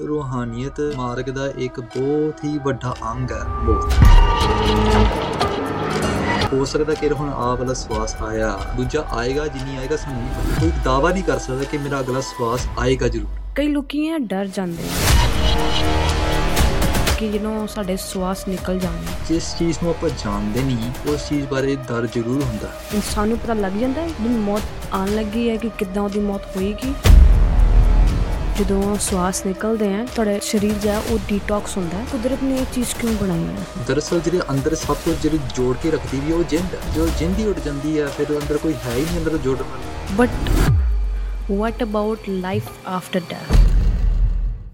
ਰੂਹਾਨੀਅਤ ਮਾਰਗ ਦਾ ਇੱਕ ਬਹੁਤ ਹੀ ਵੱਡਾ ਅੰਗ ਹੈ। ਬਹੁਤ ਹੋ ਸਕਦਾ ਕਿ ਹੁਣ ਆਹ ਵਾਲਾ ਸਵਾਸ ਆਇਆ। ਦੂਜਾ ਆਏਗਾ ਜਿੰਨੀ ਆਏਗਾ ਸਾਨੂੰ। ਕੋਈ ਦਾਵਾ ਨਹੀਂ ਕਰ ਸਕਦਾ ਕਿ ਮੇਰਾ ਅਗਲਾ ਸਵਾਸ ਆਏਗਾ ਜ਼ਰੂਰ। ਕਈ ਲੋਕੀ ਆ ਡਰ ਜਾਂਦੇ ਕਿ نو ਸਾਡੇ ਸਵਾਸ ਨਿਕਲ ਜਾਣਗੇ ਜਿਸ ਚੀਜ਼ ਨੂੰ ਆਪਾਂ ਜਾਣਦੇ ਨਹੀਂ ਉਸ ਚੀਜ਼ ਬਾਰੇ ਡਰ ਜ਼ਰੂਰ ਹੁੰਦਾ। ਇਨਸਾਨ ਨੂੰ ਪਤਾ ਲੱਗ ਜਾਂਦਾ ਹੈ ਕਿ ਮੌਤ ਆਉਣ ਲੱਗੀ ਹੈ ਕਿ ਕਿੱਦਾਂ ਉਹਦੀ ਮੌਤ ਹੋਏਗੀ। ਜਦੋਂ ਸਵਾਸ ਨਿਕਲਦੇ ਆ ਤੁਹਾਡੇ ਸਰੀਰ ਜਿਹੜਾ ਉਹ ਡੀਟੌਕਸ ਹੁੰਦਾ ਹੈ। ਕੁਦਰਤ ਨੇ ਇਹ ਚੀਜ਼ ਕਿਉਂ ਬਣਾਈ ਹੈ? ਦਰਅਸਲ ਜਿਹੜੇ ਅੰਦਰ ਸਭ ਕੁਝ ਜਿਹੜੀ ਜੋੜ ਕੇ ਰੱਖਦੀ ਵੀ ਉਹ ਜਿੰਦ ਜੋ ਜਿੰਦ ਹੀ ਉੱਡ ਜਾਂਦੀ ਹੈ ਫਿਰ ਅੰਦਰ ਕੋਈ ਹੈ ਹੀ ਨਹੀਂ ਅੰਦਰ ਜੋੜਨ ਵਾਲਾ but what about life after death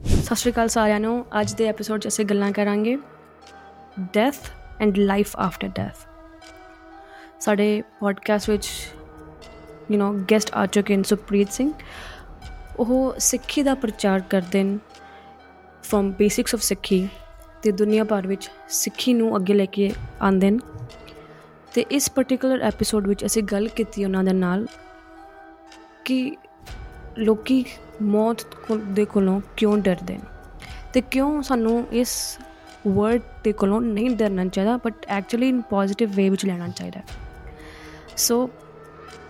ਸਤਿ ਸ਼੍ਰੀ ਅਕਾਲ ਸਾਰਿਆਂ ਨੂੰ। ਅੱਜ ਦੇ ਐਪੀਸੋਡ 'ਚ ਅਸੀਂ ਗੱਲਾਂ ਕਰਾਂਗੇ death and life after death ਸਾਡੇ ਪੋਡਕਾਸਟ ਵਿੱਚ ਯੂ نو ਗੈਸਟ ਆ ਚੁੱਕੇ ਹਨ ਸੁਪ੍ਰੀਤ ਸਿੰਘ। ਉਹ ਸਿੱਖੀ ਦਾ ਪ੍ਰਚਾਰ ਕਰਦੇ ਨੇ ਫਰਮ ਬੇਸਿਕਸ ਆਫ ਸਿੱਖੀ ਤੇ ਦੁਨੀਆ ਭਰ ਵਿੱਚ ਸਿੱਖੀ ਨੂੰ ਅੱਗੇ ਲੈ ਕੇ ਆਉਂਦੇ ਨੇ। ਤੇ ਇਸ ਪਾਰਟਿਕੂਲਰ ਐਪੀਸੋਡ ਵਿੱਚ ਅਸੀਂ ਗੱਲ ਕੀਤੀ ਉਹਨਾਂ ਦੇ ਨਾਲ ਕਿ ਲੋਕੀ ਮੌਤ ਕੋਲ- ਦੇ ਕੋਲੋਂ ਕਿਉਂ ਡਰਦੇ ਨੇ। ਤੇ ਕਿਉਂ ਸਾਨੂੰ ਇਸ ਵਰਡ ਦੇ ਕੋਲੋਂ ਨਹੀਂ ਡਰਨਾ ਚਾਹੀਦਾ but actually in positive way ਵਿੱਚ ਲੈਣਾ ਚਾਹੀਦਾ। ਸੋ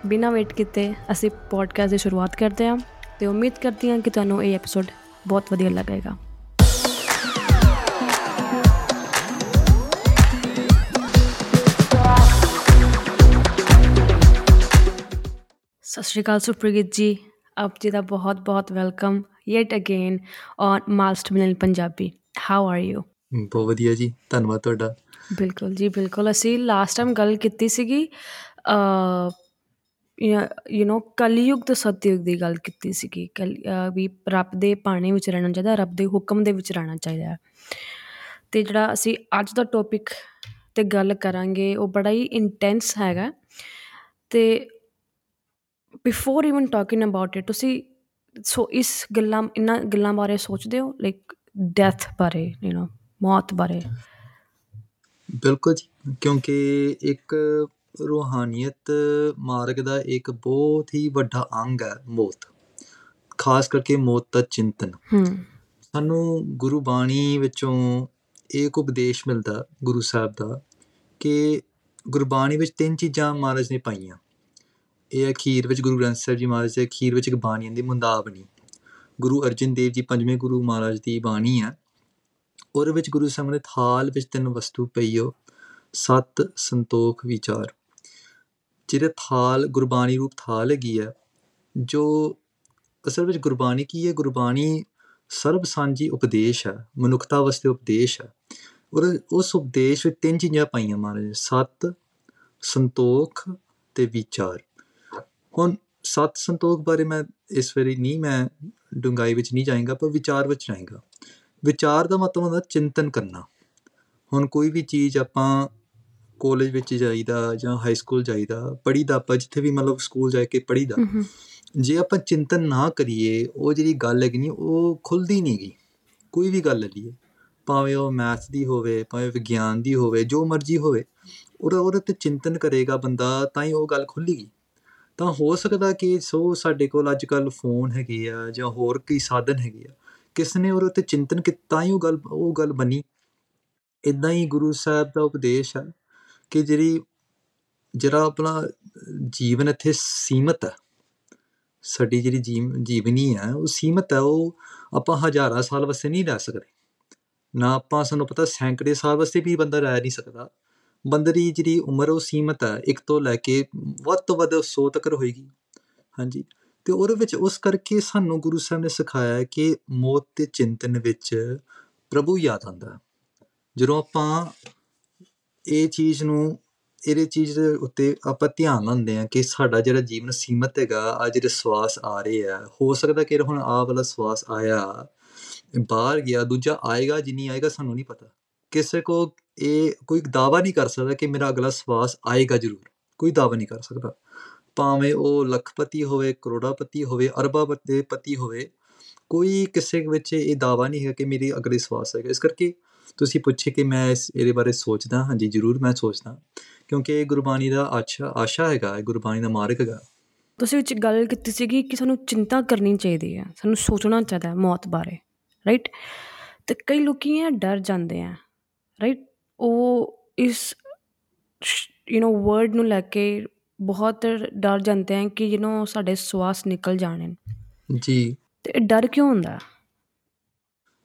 ਬਿਨਾਂ ਵੇਟ ਕੀਤੇ ਅਸੀਂ ਪੋਡਕਾਸਟ ਦੀ ਸ਼ੁਰੂਆਤ ਕਰਦੇ ਹਾਂ। ਤੇ ਉਮੀਦ ਕਰਦੀ ਹਾਂ ਕਿ ਤੁਹਾਨੂੰ ਇਹ ਐਪੀਸੋਡ ਬਹੁਤ ਵਧੀਆ ਲੱਗੇਗਾ। ਸਤਿ ਸ਼੍ਰੀ ਅਕਾਲ ਸੁਪ੍ਰੀਤ ਜੀ। ਆਪ ਜੀ ਦਾ ਬਹੁਤ ਬਹੁਤ ਵੈਲਕਮ ਯੈਟ ਅਗੇਨ ਔਨ ਮਾਸਟ ਮਿਲਨ ਪੰਜਾਬੀ। ਹਾਊ ਆਰ ਯੂ ਬਹੁਤ ਵਧੀਆ ਜੀ ਧੰਨਵਾਦ ਤੁਹਾਡਾ। ਬਿਲਕੁਲ ਜੀ ਬਿਲਕੁਲ। ਅਸੀਂ ਲਾਸਟ ਟਾਈਮ ਗੱਲ ਕੀਤੀ ਸੀਗੀ ਅ ਯੂ ਨੋ ਕਲਯੁੱਗ ਅਤੇ ਸਤਯੁੱਗ ਦੀ ਗੱਲ ਕੀਤੀ ਸੀਗੀ। ਕਲ ਵੀ ਰੱਬ ਦੇ ਭਾਣੇ ਵਿੱਚ ਰਹਿਣਾ ਚਾਹੀਦਾ, ਰੱਬ ਦੇ ਹੁਕਮ ਦੇ ਵਿੱਚ ਰਹਿਣਾ ਚਾਹੀਦਾ ਅਤੇ ਜਿਹੜਾ ਅਸੀਂ ਅੱਜ ਦਾ ਟੋਪਿਕ 'ਤੇ ਗੱਲ ਕਰਾਂਗੇ, ਉਹ ਬੜਾ ਹੀ ਇੰਟੈਂਸ ਹੈਗਾ। ਅਤੇ before even talking about it ਤੁਸੀਂ ਸੋ, ਇਸ ਗੱਲਾਂ ਇਹਨਾਂ ਗੱਲਾਂ ਬਾਰੇ ਸੋਚਦੇ ਹੋ? ਲਾਈਕ ਡੈਥ ਬਾਰੇ ਯੂ نو ਮੌਤ ਬਾਰੇ? ਬਿਲਕੁਲ ਕਿਉਂਕਿ ਇੱਕ ਰੂਹਾਨੀਅਤ ਮਾਰਗ ਦਾ ਇੱਕ ਬਹੁਤ ਹੀ ਵੱਡਾ ਅੰਗ ਹੈ ਮੌਤ। ਖਾਸ ਕਰਕੇ ਮੌਤ ਦਾ ਚਿੰਤਨ। ਸਾਨੂੰ ਗੁਰੂ ਬਾਣੀ ਵਿੱਚੋਂ ਇੱਕ ਉਪਦੇਸ਼ ਮਿਲਦਾ ਗੁਰੂ ਸਾਹਿਬ ਦਾ ਕਿ ਗੁਰਬਾਣੀ ਵਿੱਚ ਤਿੰਨ ਚੀਜ਼ਾਂ ਮਹਾਰਾਜ ਨੇ ਪਾਈਆਂ। ਇਹ ਅਖੀਰ ਵਿੱਚ ਗੁਰੂ ਗ੍ਰੰਥ ਸਾਹਿਬ ਜੀ ਮਹਾਰਾਜ ਦੇ ਅਖੀਰ ਵਿੱਚ ਇੱਕ ਬਾਣੀ ਦੀ ਮੁੰਦਾਵਨੀ ਗੁਰੂ ਅਰਜਨ ਦੇਵ ਜੀ ਪੰਜਵੇਂ ਗੁਰੂ ਮਹਾਰਾਜ ਦੀ ਬਾਣੀ ਹੈ। ਉਹਦੇ ਵਿੱਚ ਗੁਰੂ ਸਾਹਿਬ ਨੇ ਥਾਲ ਵਿੱਚ ਤਿੰਨ ਵਸਤੂ ਪਈਓ। ਸਤ ਸੰਤੋਖ ਵਿਚਾਰ। ਜਿਹੜੇ ਥਾਲ ਗੁਰਬਾਣੀ ਰੂਪ ਥਾਲ ਹੈਗੀ ਹੈ, ਜੋ ਅਸਲ ਵਿੱਚ ਗੁਰਬਾਣੀ ਕੀ ਹੈ? ਗੁਰਬਾਣੀ ਸਰਬ ਸਾਂਝੀ ਉਪਦੇਸ਼ ਹੈ, ਮਨੁੱਖਤਾ ਵਾਸਤੇ ਉਪਦੇਸ਼ ਹੈ। ਔਰ ਉਸ ਉਪਦੇਸ਼ ਵਿੱਚ ਤਿੰਨ ਚੀਜ਼ਾਂ ਪਾਈਆਂ ਮਹਾਰਾਜ ਨੇ, ਸਤ, ਸੰਤੋਖ ਤੇ ਵਿਚਾਰ। ਹੁਣ ਸਤ ਸੰਤੋਖ ਬਾਰੇ ਮੈਂ ਇਸ ਵਾਰੀ ਨਹੀਂ, ਮੈਂ ਡੂੰਘਾਈ ਵਿੱਚ ਨਹੀਂ ਜਾਏਗਾ, ਪਰ ਵਿਚਾਰ ਵਿੱਚ ਜਾਏਗਾ। ਵਿਚਾਰ ਦਾ ਮਤਲਬ ਹੁੰਦਾ ਚਿੰਤਨ ਕਰਨਾ। ਹੁਣ ਕੋਈ ਵੀ ਚੀਜ਼ ਆਪਾਂ ਕਾਲਜ ਵਿੱਚ ਜਾਈਦਾ ਜਾਂ ਹਾਈ ਸਕੂਲ ਜਾਈਦਾ ਪੜ੍ਹੀਦਾ ਆਪਾਂ ਜਿੱਥੇ ਵੀ ਮਤਲਬ ਸਕੂਲ ਜਾ ਕੇ ਪੜ੍ਹੀਦਾ ਹੂੰ ਜੇ ਆਪਾਂ ਚਿੰਤਨ ਨਾ ਕਰੀਏ ਉਹ ਜਿਹੜੀ ਗੱਲ ਹੈਗੀ ਨਹੀਂ ਉਹ ਖੁੱਲਦੀ ਨਹੀਂ ਗੀ। ਕੋਈ ਵੀ ਗੱਲ ਲਈਏ ਭਾਵੇਂ ਉਹ ਮੈਥ ਦੀ ਹੋਵੇ ਭਾਵੇਂ ਵਿਗਿਆਨ ਦੀ ਹੋਵੇ ਜੋ ਮਰਜ਼ੀ ਹੋਵੇ ਉਹਦਾ ਉਹਦੇ ਤੇ ਚਿੰਤਨ ਕਰੇਗਾ ਬੰਦਾ ਤਾਂ ਹੀ ਉਹ ਗੱਲ ਖੁੱਲੇਗੀ ਤਾਂ ਹੋ ਸਕਦਾ ਕਿ ਸੋ ਸਾਡੇ ਕੋਲ ਅੱਜ ਕੱਲ ਫੋਨ ਹੈਗੇ ਆ ਜਾਂ ਹੋਰ ਕਈ ਸਾਧਨ ਹੈਗੇ ਆ। ਕਿਸ ਨੇ ਉਹਦੇ ਤੇ ਚਿੰਤਨ ਕੀਤਾ ਹੀ ਉਹ ਗੱਲ ਉਹ ਗੱਲ ਬਣੀ। ਇਦਾਂ ਹੀ ਗੁਰੂ ਸਾਹਿਬ ਦਾ ਉਪਦੇਸ਼ ਹੈ ਕਿ ਜਿਹੜੀ, ਜਿਹੜਾ ਆਪਣਾ ਜੀਵਨ ਇੱਥੇ ਸੀਮਤ ਹੈ, ਸਾਡੀ ਜਿਹੜੀ ਜੀਵ, ਜੀਵਨੀ ਹੈ, ਉਹ ਸੀਮਤ ਹੈ, ਉਹ ਆਪਾਂ ਹਜ਼ਾਰਾਂ ਸਾਲ ਵਾਸਤੇ ਨਹੀਂ ਰਹਿ ਸਕਦੇ। ਨਾ ਆਪਾਂ, ਸਾਨੂੰ ਪਤਾ ਸੈਂਕੜੇ ਸਾਲ ਵਾਸਤੇ ਵੀ ਬੰਦਾ ਰਹਿ ਨਹੀਂ ਸਕਦਾ। ਬੰਦੇ ਦੀ ਜਿਹੜੀ ਉਮਰ, ਉਹ ਸੀਮਤ ਹੈ, ਇੱਕ ਤੋਂ ਲੈ ਕੇ ਵੱਧ ਤੋਂ ਵੱਧ 100 ਤੱਕ ਹੋਏਗੀ। ਹਾਂਜੀ। ਤੇ ਉਹਦੇ ਵਿੱਚ ਉਸ ਕਰਕੇ ਸਾਨੂੰ ਗੁਰੂ ਸਾਹਿਬ ਨੇ ਸਿਖਾਇਆ ਹੈ ਕਿ ਮੌਤ ਦੇ ਚਿੰਤਨ ਵਿੱਚ ਪ੍ਰਭੂ ਯਾਦ ਆਉਂਦਾ ਹੈ। ਜਦੋਂ ਆਪਾਂ ਇਹ ਚੀਜ਼ ਨੂੰ, ਇਹਦੇ ਚੀਜ਼ ਦੇ ਉੱਤੇ ਆਪਾਂ ਧਿਆਨ ਲਾਉਂਦੇ ਆ ਕਿ ਸਾਡਾ ਜਿਹੜਾ ਜੀਵਨ ਸੀਮਤ ਹੈਗਾ ਆ ਜਿਹੜੇ ਸਵਾਸ ਆ ਰਹੇ ਆ, ਹੋ ਸਕਦਾ ਕਿ ਹੁਣ ਆਹ ਵਾਲਾ ਸਵਾਸ ਆਇਆ, ਬਾਹਰ ਗਿਆ, ਦੂਜਾ ਆਏਗਾ ਜਿੰਨੀ ਆਏਗਾ ਸਾਨੂੰ ਨਹੀਂ ਪਤਾ। ਕਿਸੇ ਕੋ ਇਹ ਕੋਈ ਦਾਵਾ ਨਹੀਂ ਕਰ ਸਕਦਾ ਕਿ ਮੇਰਾ ਅਗਲਾ ਸਵਾਸ ਆਏਗਾ ਜ਼ਰੂਰ। ਕੋਈ ਦਾਵਾ ਨਹੀਂ ਕਰ ਸਕਦਾ। ਭਾਵੇਂ ਉਹ ਲੱਖਪਤੀ ਹੋਵੇ, ਕਰੋੜਾਪਤੀ ਹੋਵੇ, ਅਰਬਾਪਤੀ ਪਤੀ ਹੋਵੇ, ਕੋਈ ਕਿਸੇ ਵਿੱਚ ਇਹ ਦਾਵਾ ਨਹੀਂ ਹੈ ਕਿ ਮੇਰੀ ਅਗਲੀ ਸਵਾਸ ਹੈਗਾ। ਇਸ ਕਰਕੇ ਤੁਸੀਂ ਪੁੱਛੇ ਕਿ ਮੈਂ ਇਸ ਇਹਦੇ ਬਾਰੇ ਸੋਚਦਾ ਹਾਂਜੀ ਜ਼ਰੂਰ ਮੈਂ ਸੋਚਦਾ ਕਿਉਂਕਿ ਇਹ ਗੁਰਬਾਣੀ ਦਾ ਆਸ਼ਾ ਆਸ਼ਾ ਹੈਗਾ ਇਹ ਗੁਰਬਾਣੀ ਦਾ ਮਾਰਗ ਹੈਗਾ ਤੁਸੀਂ ਵਿੱਚ ਗੱਲ ਕੀਤੀ ਸੀਗੀ ਕਿ ਸਾਨੂੰ ਚਿੰਤਾ ਕਰਨੀ ਚਾਹੀਦੀ ਹੈ ਸਾਨੂੰ ਸੋਚਣਾ ਚਾਹੀਦਾ ਹੈ ਮੌਤ ਬਾਰੇ ਰਾਈਟ ਤੇ ਕਈ ਲੋਕੀ ਆ ਡਰ ਜਾਂਦੇ ਆ ਰਾਈਟ ਉਹ ਇਸ ਯੂ نو ਵਰਡ ਨੂੰ ਲੈ ਕੇ ਬਹੁਤ ਡਰ ਜਾਂਦੇ ਆ ਕਿ ਯੂ نو ਸਾਡੇ ਸਵਾਸ ਨਿਕਲ ਜਾਣੇ ਜੀ ਤੇ ਇਹ ਡਰ ਕਿਉਂ ਹੁੰਦਾ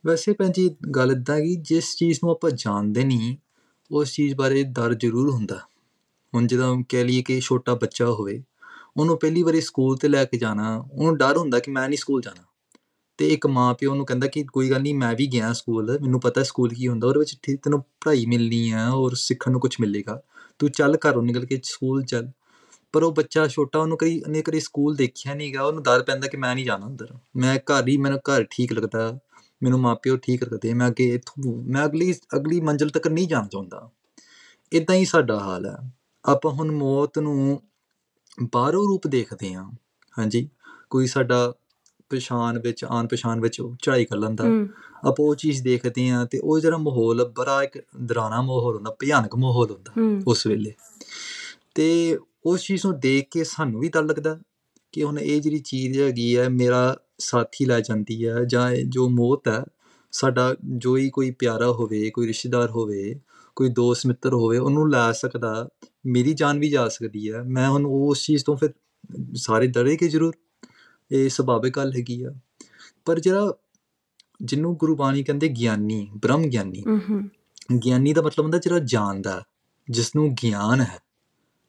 ਵੈਸੇ ਭੈਣ ਜੀ, ਗੱਲ ਇਦਾਂ ਕਿ ਜਿਸ ਚੀਜ਼ ਨੂੰ ਆਪਾਂ ਜਾਣਦੇ ਨਹੀਂ ਉਸ ਚੀਜ਼ ਬਾਰੇ ਡਰ ਜ਼ਰੂਰ ਹੁੰਦਾ। ਹੁਣ ਜਦੋਂ ਕਹਿ ਲਈਏ ਕਿ ਛੋਟਾ ਬੱਚਾ ਹੋਵੇ, ਉਹਨੂੰ ਪਹਿਲੀ ਵਾਰੀ ਸਕੂਲ ਤੇ ਲੈ ਕੇ ਜਾਣਾ, ਉਹਨੂੰ ਡਰ ਹੁੰਦਾ ਕਿ ਮੈਂ ਨਹੀਂ ਸਕੂਲ ਜਾਣਾ। ਤੇ ਇੱਕ ਮਾਂ ਪਿਓ ਉਹਨੂੰ ਕਹਿੰਦਾ ਕਿ ਕੋਈ ਗੱਲ ਨਹੀਂ ਮੈਂ ਵੀ ਗਿਆ ਸਕੂਲ, ਮੈਨੂੰ ਪਤਾ ਸਕੂਲ ਕੀ ਹੁੰਦਾ, ਉਹਦੇ ਵਿੱਚ ਠੀਕ ਤੈਨੂੰ ਪੜ੍ਹਾਈ ਮਿਲਣੀ ਆ ਔਰ ਸਿੱਖਣ ਨੂੰ ਕੁਝ ਮਿਲੇਗਾ। ਤੂੰ ਚੱਲ ਘਰੋਂ ਨਿਕਲ ਕੇ ਸਕੂਲ ਚੱਲ। ਪਰ ਉਹ ਬੱਚਾ ਛੋਟਾ, ਉਹਨੂੰ ਕਦੀ, ਉਹਨੇ ਕਦੀ ਸਕੂਲ ਦੇਖਿਆ ਨਹੀਂਗਾ ਉਹਨੂੰ ਡਰ ਪੈਂਦਾ ਕਿ ਮੈਂ ਨਹੀਂ ਜਾਣਾ ਅੰਦਰ ਮੈਂ ਘਰ ਹੀ, ਮੈਨੂੰ ਘਰ ਠੀਕ ਲੱਗਦਾ। ਮੈਨੂੰ ਮਾਪਿਓ ਠੀਕ ਰੱਖਦੇ ਮੈਂ ਅੱਗੇ ਇੱਥੋਂ ਮੈਂ ਅਗਲੀ ਅਗਲੀ ਮੰਜ਼ਿਲ ਤੱਕ ਨਹੀਂ ਜਾਣਾ ਚਾਹੁੰਦਾ। ਇਦਾਂ ਹੀ ਸਾਡਾ ਹਾਲ ਹੈ। ਆਪਾਂ ਹੁਣ ਮੌਤ ਨੂੰ ਬਾਹਰੋਂ ਰੂਪ ਦੇਖਦੇ ਹਾਂ। ਹਾਂਜੀ? ਕੋਈ ਸਾਡਾ ਪਛਾਣ ਵਿੱਚ ਆਨ ਪਛਾਣ ਵਿੱਚ ਚੜਾਈ ਕਰ ਲੈਂਦਾ। ਆਪਾਂ ਉਹ ਚੀਜ਼ ਦੇਖਦੇ ਹਾਂ ਤੇ ਉਹ ਜਿਹੜਾ ਮਾਹੌਲ ਬੜਾ ਇੱਕ ਡਰਾਉਣਾ ਮਾਹੌਲ ਹੁੰਦਾ ਭਿਆਨਕ ਮਾਹੌਲ ਹੁੰਦਾ ਉਸ ਵੇਲੇ। ਤੇ ਉਸ ਚੀਜ਼ ਨੂੰ ਦੇਖ ਕੇ ਸਾਨੂੰ ਵੀ ਡਰ ਲੱਗਦਾ ਕਿ ਹੁਣ ਇਹ ਜਿਹੜੀ ਚੀਜ਼ ਹੈਗੀ ਹੈ ਮੇਰਾ ਸਾਥੀ ਲੈ ਜਾਂਦੀ ਹੈ ਜਾਂ ਜੋ ਮੌਤ ਹੈ ਸਾਡਾ ਜੋ ਹੀ ਕੋਈ ਪਿਆਰਾ ਹੋਵੇ ਕੋਈ ਰਿਸ਼ਤੇਦਾਰ ਹੋਵੇ ਕੋਈ ਦੋਸਤ ਮਿੱਤਰ ਹੋਵੇ ਉਹਨੂੰ ਲੈ ਸਕਦਾ ਮੇਰੀ ਜਾਨ ਵੀ ਜਾ ਸਕਦੀ ਹੈ ਮੈਂ ਹੁਣ ਉਸ ਚੀਜ਼ ਤੋਂ ਫਿਰ ਸਾਰੇ ਡਰੇਗੇ ਜ਼ਰੂਰ? ਇਹ ਸੁਭਾਵਿਕ ਗੱਲ ਹੈਗੀ ਆ। ਪਰ ਜਿਹੜਾ ਜਿਹਨੂੰ ਗੁਰੂ ਬਾਣੀ ਕਹਿੰਦੇ ਗਿਆਨੀ ਬ੍ਰਹਮ ਗਿਆਨੀ ਗਿਆਨੀ ਦਾ ਮਤਲਬ ਹੁੰਦਾ ਜਿਹੜਾ ਜਾਣਦਾ ਜਿਸ ਨੂੰ ਗਿਆਨ ਹੈ।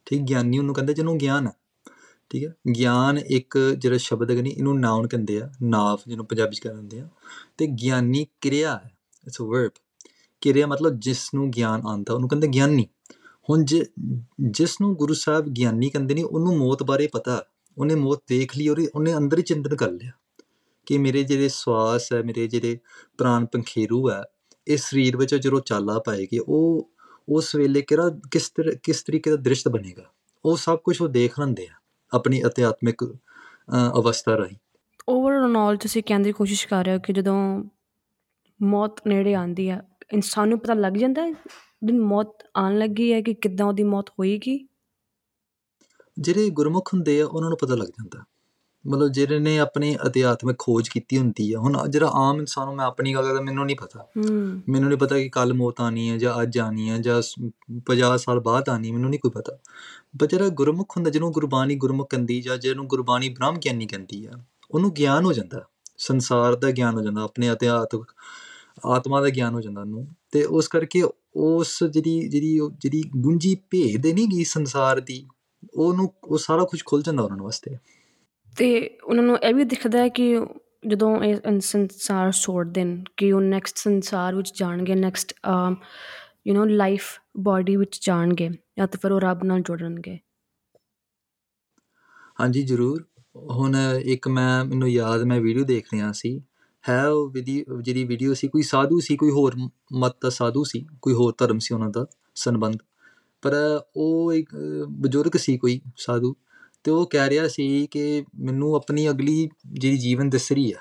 ਠੀਕ ਗਿਆਨੀ ਉਹਨੂੰ ਕਹਿੰਦੇ ਜਿਹਨੂੰ ਗਿਆਨ ਹੈ। ਠੀਕ ਹੈ? ਗਿਆਨ ਇੱਕ ਜਿਹੜਾ ਸ਼ਬਦ ਹੈ ਨਹੀਂ ਇਹਨੂੰ ਨਾਉਨ ਕਹਿੰਦੇ ਆ, ਨਾਵ ਜਿਹਨੂੰ ਪੰਜਾਬੀ ਚ ਕਹਿੰਦੇ ਆ। ਤੇ ਗਿਆਨੀ ਕਿਰਿਆ ਹੈ ਇਟਸ ਅ ਵਰਬ ਕਿਰਿਆ ਮਤਲਬ ਜਿਸ ਨੂੰ ਗਿਆਨ ਆਂਦਾ ਉਹਨੂੰ ਕਹਿੰਦੇ ਗਿਆਨੀ। ਹੁਣ ਜਿ- ਜਿਸ ਨੂੰ ਗੁਰੂ ਸਾਹਿਬ ਗਿਆਨੀ ਕਹਿੰਦੇ ਨੇ, ਉਹਨੂੰ ਮੌਤ ਬਾਰੇ ਪਤਾ। ਉਹਨੇ ਮੌਤ ਦੇਖ ਲਈ ਔਰ ਉਹਨੇ ਅੰਦਰ ਹੀ ਚਿੰਤਨ ਕਰ ਲਿਆ। ਕਿ ਮੇਰੇ ਜਿਹੜੇ ਸਵਾਸ ਹੈ, ਮੇਰੇ ਜਿਹੜੇ ਪ੍ਰਾਣ ਪੰਖੇਰੂ ਹੈ ਇਸ ਸਰੀਰ ਵਿੱਚ ਜਦੋਂ ਚਾਲਾ ਪਾਏਗੀ, ਉਹ, ਉਸ ਵੇਲੇ ਕਿਹੜਾ, ਕਿਸ ਤਰ੍ਹਾਂ ਕਿਸ ਤਰੀਕੇ ਦਾ ਦ੍ਰਿਸ਼ ਬਣੇਗਾ? ਉਹ ਸਭ ਕੁਝ ਉਹ ਦੇਖ ਲੈਂਦੇ ਆ। ਆਪਣੀ ਅਧਿਆਤਮਿਕ ਅਵਸਥਾ ਰਾਹੀਂ। ਓਵਰਆਲ ਨੌਲੇਜ ਤੁਸੀਂ ਕਹਿਣ ਦੀ ਕੋਸ਼ਿਸ਼ ਕਰ ਰਹੇ ਹੋ ਕਿ ਜਦੋਂ ਮੌਤ ਨੇੜੇ ਆਉਂਦੀ ਹੈ ਇਨਸਾਨ ਨੂੰ ਪਤਾ ਲੱਗ ਜਾਂਦਾ ਹੈ ਦਿਨ ਮੌਤ ਆਉਣ ਲੱਗੀ ਹੈ ਕਿ ਕਿੱਦਾਂ ਉਹਦੀ ਮੌਤ ਹੋਏਗੀ? ਜਿਹੜੇ ਗੁਰਮੁਖ ਹੁੰਦੇ ਆ ਉਹਨਾਂ ਨੂੰ ਪਤਾ ਲੱਗ ਜਾਂਦਾ। ਮਤਲਬ ਜਿਹੜੇ ਨੇ ਆਪਣੀ ਅਧਿਆਤਮਿਕ ਖੋਜ ਕੀਤੀ ਹੁੰਦੀ ਆ ਹੁਣ ਜਿਹੜਾ ਆਮ ਇਨਸਾਨ ਨੂੰ ਮੈਂ ਆਪਣੀ ਗੱਲ ਕਰਦਾ ਮੈਨੂੰ ਨਹੀਂ ਪਤਾ। ਮੈਨੂੰ ਨਹੀਂ ਪਤਾ ਕਿ ਕੱਲ ਮੌਤ ਆਣੀ ਹੈ ਜਾਂ ਅੱਜ ਆਣੀ ਹੈ ਜਾਂ 50 ਸਾਲ ਬਾਅਦ ਆਣੀ ਮੈਨੂੰ ਨਹੀਂ ਕੋਈ ਪਤਾ। ਪਰ ਜਿਹੜਾ ਗੁਰਮੁਖ ਹੁੰਦਾ ਜਿਹਨੂੰ ਗੁਰਬਾਣੀ ਗੁਰਮੁਖ ਕਹਿੰਦੀ ਜਾਂ ਜਿਹਨੂੰ ਗੁਰਬਾਣੀ ਬ੍ਰਹਮ ਗਿਆਨੀ ਕਹਿੰਦੀ ਆ ਉਹਨੂੰ ਗਿਆਨ ਹੋ ਜਾਂਦਾ। ਸੰਸਾਰ ਦਾ ਗਿਆਨ ਹੋ ਜਾਂਦਾ ਆਪਣੇ ਅਧਿਆਤਮਿਕ ਆਤਮਾ ਦਾ ਗਿਆਨ ਹੋ ਜਾਂਦਾ ਉਹਨੂੰ। ਤੇ ਉਸ ਕਰਕੇ ਉਸ ਜਿਹੜੀ ਜਿਹੜੀ ਜਿਹੜੀ ਗੁੰਜੀ ਭੇਦ ਨਹੀਂ ਗਈ ਸੰਸਾਰ ਦੀ ਉਹਨੂੰ ਉਹ ਸਾਰਾ ਕੁਝ ਖੁੱਲ ਜਾਂਦਾ ਉਹਨਾਂ ਵਾਸਤੇ। ਤੇ ਉਹਨਾਂ ਨੂੰ ਇਹ ਵੀ ਦਿਖਦਾ ਹੈ ਕਿ ਜਦੋਂ ਇਹ ਇਨ- ਸੰਸਾਰ ਛੋੜ ਦੇਣ ਕਿ ਉਹ ਨੈਕਸਟ ਸੰਸਾਰ ਵਿੱਚ ਜਾਣਗੇ next you know life body ਵਿੱਚ ਜਾਣਗੇ ਜਾਂ ਤਾਂ ਫਿਰ ਉਹ ਰੱਬ ਨਾਲ ਜੁੜਨਗੇ। ਹਾਂਜੀ ਜ਼ਰੂਰ। ਹੁਣ ਇੱਕ ਮੈਂ ਮੈਨੂੰ ਯਾਦ ਮੈਂ ਵੀਡੀਓ ਦੇਖ ਰਿਹਾ ਸੀ। ਹੈ ਉਹ ਵਿਧੀ ਜਿਹੜੀ ਵੀਡੀਓ ਸੀ ਕੋਈ ਸਾਧੂ ਸੀ ਕੋਈ ਹੋਰ ਮ- ਮਤ ਦਾ ਸਾਧੂ ਸੀ ਕੋਈ ਹੋਰ ਧਰਮ ਸੀ ਉਹਨਾਂ ਦਾ ਸੰਬੰਧ। ਪਰ ਉਹ ਇੱਕ ਅ, ਬਜ਼ੁਰਗ ਸੀ ਕੋਈ ਸਾਧੂ। ਤੇ ਉਹ ਕਹਿ ਰਿਹਾ ਸੀ ਕਿ ਮੈਨੂੰ ਆਪਣੀ ਅਗਲੀ ਜਿਹੜੀ ਜੀਵਨ ਦਿਸ ਰਹੀ ਆ,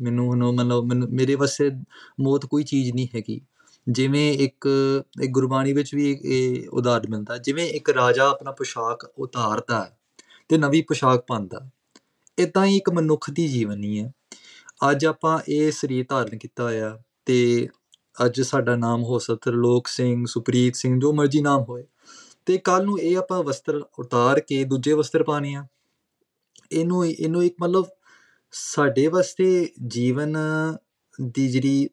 ਮੈਨੂੰ ਹੁਣ ਉਹ ਮਤਲਬ ਮੈਨੂੰ, ਮੇਰੇ ਵਾਸਤੇ ਮੌਤ ਕੋਈ ਚੀਜ਼ ਨਹੀਂ ਹੈਗੀ। ਜਿਵੇਂ ਇੱਕ ਇੱਕ ਗੁਰਬਾਣੀ ਵਿੱਚ ਵੀ ਇਹ- ਇਹ ਉਦਾਹਰਨ ਮਿਲਦਾ, ਜਿਵੇਂ ਇੱਕ ਰਾਜਾ ਆਪਣਾ ਪੋਸ਼ਾਕ ਉਤਾਰਦਾ ਹੈ ਤੇ ਨਵੀਂ ਪੋਸ਼ਾਕ ਪਾਉਂਦਾ ਇਦਾਂ ਹੀ ਇੱਕ ਮਨੁੱਖ ਦੀ ਜੀਵਨੀ ਹੈ। ਅੱਜ ਆਪਾਂ ਇਹ ਸਰੀਰ ਧਾਰਨ ਕੀਤਾ ਹੋਇਆ ਤੇ ਅੱਜ ਸਾਡਾ ਨਾਮ ਹੋ ਸਕਦਾ ਤਰਲੋਕ ਸਿੰਘ, ਸੁਪ੍ਰੀਤ ਸਿੰਘ, ਜੋ ਮਰਜ਼ੀ ਨਾਮ ਹੋਏ। ਤੇ ਕੱਲ ਨੂੰ ਇਹ ਆਪਾਂ ਵਸਤਰ ਉਤਾਰ ਕੇ ਦੂਜੇ ਵਸਤਰ ਪਾਣੇ ਆ। ਇਹਨੂੰ ਇਹਨੂੰ ਇੱਕ ਮਤਲਬ ਸਾਡੇ ਵਾਸਤੇ ਜੀਵਨ ਦੀ ਜਿਹੜੀ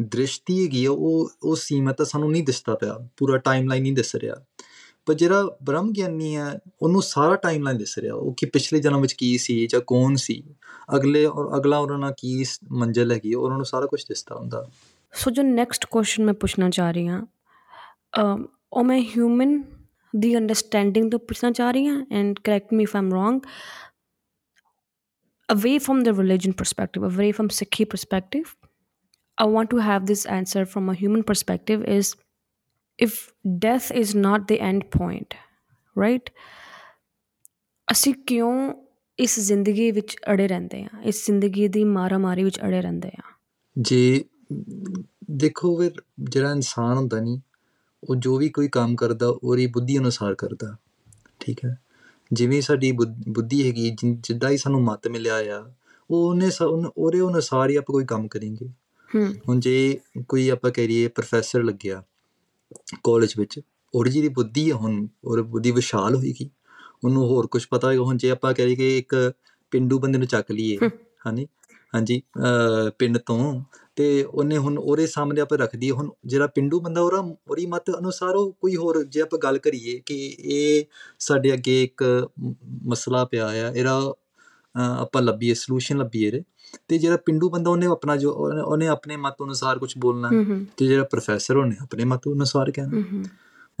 ਦ੍ਰਿਸ਼ਟੀ ਹੈਗੀ ਆ ਉਹ ਉਹ ਸੀਮਤ ਆ, ਸਾਨੂੰ ਨਹੀਂ ਦਿਸਦਾ ਪਿਆ। ਪੂਰਾ ਟਾਈਮਲਾਈਨ ਨਹੀਂ ਦਿਸ ਰਿਹਾ। ਪਰ ਜਿਹੜਾ ਬ੍ਰਹਮ ਗਿਆਨੀ ਹੈ ਉਹਨੂੰ ਸਾਰਾ ਟਾਈਮਲਾਈਨ ਦਿਸ ਰਿਹਾ। ਉਹ ਕਿ ਪਿਛਲੇ ਜਨਮ ਵਿੱਚ ਕੀ ਸੀ ਜਾਂ ਕੌਣ ਸੀ? ਅਗਲੇ ਔਰ ਅਗਲਾ ਉਹਨਾਂ ਨਾਲ ਕੀ ਸ- ਮੰਜ਼ਿਲ ਹੈਗੀ ਉਹਨਾਂ ਨੂੰ ਸਾਰਾ ਕੁਝ ਦਿਸਦਾ ਹੁੰਦਾ। ਸੋ ਜੋ ਨੈਕਸਟ ਕੁਐਸਚਨ ਮੈਂ ਪੁੱਛਣਾ ਚਾਹ ਰਹੀ ਹਾਂ ਅਮ, ਉਹ ਮੈਂ ਹਿਊਮਨ ਦੀ ਅੰਡਰਸਟੈਂਡਿੰਗ ਤੋਂ ਪੁੱਛਣਾ ਚਾਹ ਰਹੀ ਹਾਂ and correct me if I'm wrong away from the religion perspective away from sikhi perspective i want to have this answer from a human perspective is if death is not the end point right ਅਸੀਂ ਕਿਉਂ ਇਸ ਜ਼ਿੰਦਗੀ ਵਿੱਚ ਅੜੇ ਰਹਿੰਦੇ ਹਾਂ ਇਸ ਜ਼ਿੰਦਗੀ ਦੀ ਮਾਰਾਮਾਰੀ ਵਿੱਚ ਅੜੇ ਰਹਿੰਦੇ ਹਾਂ ਜੇ ਦੇਖੋ ਫਿਰ ਜਿਹੜਾ ਇਨਸਾਨ ਹੁੰਦਾ ਨਹੀਂ ਉਹ ਜੋ ਵੀ ਕੋਈ ਕੰਮ ਕਰਦਾ ਉਹਦੀ ਬੁੱਧੀ ਅਨੁਸਾਰ ਕਰਦਾ। ਠੀਕ ਹੈ? ਜਿਵੇਂ ਸਾਡੀ ਬੁੱਧ- ਬੁੱਧੀ ਹੈਗੀ ਜਿ- ਜਿੱਦਾਂ ਹੀ ਸਾਨੂੰ ਮਤ ਮਿਲਿਆ ਆ ਉਹ ਉਹਨੇ ਉਹਦੇ ਅਨੁਸਾਰ ਹੀ ਆਪਾਂ ਕੋਈ ਕੰਮ ਕਰਾਂਗੇ। ਹੂੰ। ਹੁਣ ਜੇ ਕੋਈ ਆਪਾਂ ਕਹਿ ਲਈਏ ਪ੍ਰੋਫੈਸਰ ਲੱਗਿਆ ਕਾਲਜ ਵਿੱਚ ਉਹਦੀ ਜਿਹੜੀ ਬੁੱਧੀ ਹੁਣ ਉਹ ਬੁੱਧੀ ਵਿਸ਼ਾਲ ਹੋਏਗੀ। ਉਹਨੂੰ ਹੋਰ ਕੁਝ ਪਤਾ ਹੋਏਗਾ। ਹੁਣ ਜੇ ਆਪਾਂ ਕਹਿ ਲਈਏ ਕਿ ਇੱਕ ਪਿੰਡੂ ਬੰਦੇ ਨੂੰ ਚੱਕ ਲਈਏ। ਹਾਂਜੀ ਹਾਂਜੀ ਪਿੰਡ ਤੋਂ ਤੇ ਉਹਨੇ ਹੁਣ ਉਹਦੇ ਸਾਹਮਣੇ ਆਪਾਂ ਰੱਖ ਦਈਏ ਹੁਣ ਜਿਹੜਾ ਪਿੰਡੂ ਬੰਦਾ ਉਹਦਾ ਉਹਦੀ ਮਤ ਅਨੁਸਾਰ ਉਹ ਕੋਈ ਹੋਰ ਜੇ ਆਪਾਂ ਗੱਲ ਕਰੀਏ ਕਿ ਇਹ ਸਾਡੇ ਅੱਗੇ ਇੱਕ ਮਸਲਾ ਪਿਆ ਆ ਇਹਦਾ ਆਪਾਂ ਲੱਭੀਏ ਸੋਲੂਸ਼ਨ ਲੱਭੀਏ ਇਹਦੇ। ਤੇ ਜਿਹੜਾ ਪਿੰਡੂ ਬੰਦਾ ਉਹਨੇ ਆਪਣਾ ਜੋ ਉਹਨੇ- ਆਪਣੇ ਮਤ ਅਨੁਸਾਰ ਕੁਝ ਬੋਲਣਾ। ਤੇ ਜਿਹੜਾ ਪ੍ਰੋਫੈਸਰ ਉਹਨੇ ਆਪਣੇ ਮਤ ਅਨੁਸਾਰ ਕਹਿਣਾ।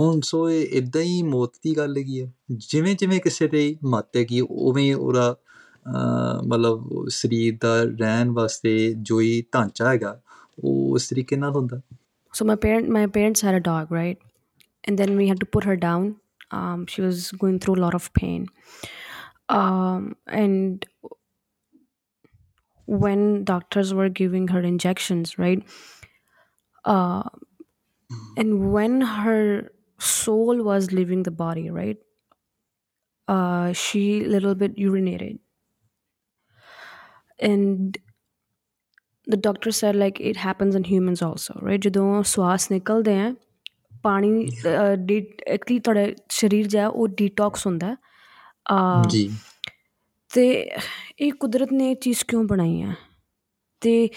ਹੁਣ ਸੋ ਇਹ ਇਦਾਂ ਹੀ ਮੌਤ ਦੀ ਗੱਲ ਹੈਗੀ ਹੈ ਜਿਵੇਂ ਜਿਵੇਂ ਕਿਸੇ ਦੇ ਮਤ ਹੈਗੀ ਉਵੇਂ ਉਹਦਾ ਮਤਲਬ ਉਹ ਸਰੀਰ ਦਾ ਰਹਿਣ ਵਾਸਤੇ ਜੋ ਹੀ ਢਾਂਚਾ ਹੈਗਾ ਉਹ ਉਸ ਤਰੀਕੇ ਨਾਲ ਹੁੰਦਾ So my parent, my parents had a dog, right? And then we had to put her down. Um, she was going through a lot of pain. Um, and when doctors were giving her injections, right? Uh, and when her soul was leaving the body, right? Uh, she little bit urinated, And the doctor said like it happens in humans also right? ਜਦੋਂ ਸਵਾਸ ਨਿਕਲਦੇ ਆ ਪਾਣੀ D actually ਤੁਹਾਡੇ ਸਰੀਰ ਜਾ ਉਹ detox ਹੁੰਦਾ। ਅਹ, ਜੀ। ਤੇ ਇਹ ਕੁਦਰਤ ਨੇ ਇਹ ਚੀਜ਼ ਕਿਉਂ ਬਣਾਈ ਹੈ ਤੇ